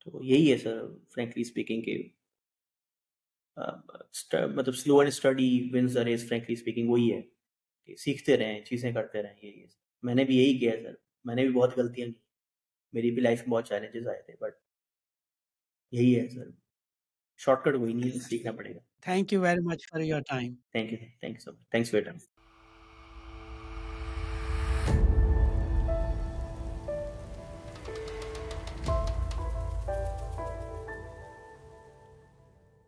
تو یہی ہے سر فرینکلی اسپیکنگ کے مطلب slow and steady wins race frankly speaking وہی ہے کہ سیکھتے رہیں، چیزیں کرتے رہیں، یہی ہے۔ میں نے بھی یہی کیا ہے سر۔ میں نے بھی بہت غلطیاں کی۔ میری بھی لائف میں بہت چیلنجز آئے تھے بٹ یہی ہے سر۔ شارٹ کٹ کوئی نہیں سیکھنا پڑے گا۔ Thank you very much for your time thank you thank you so much thanks for time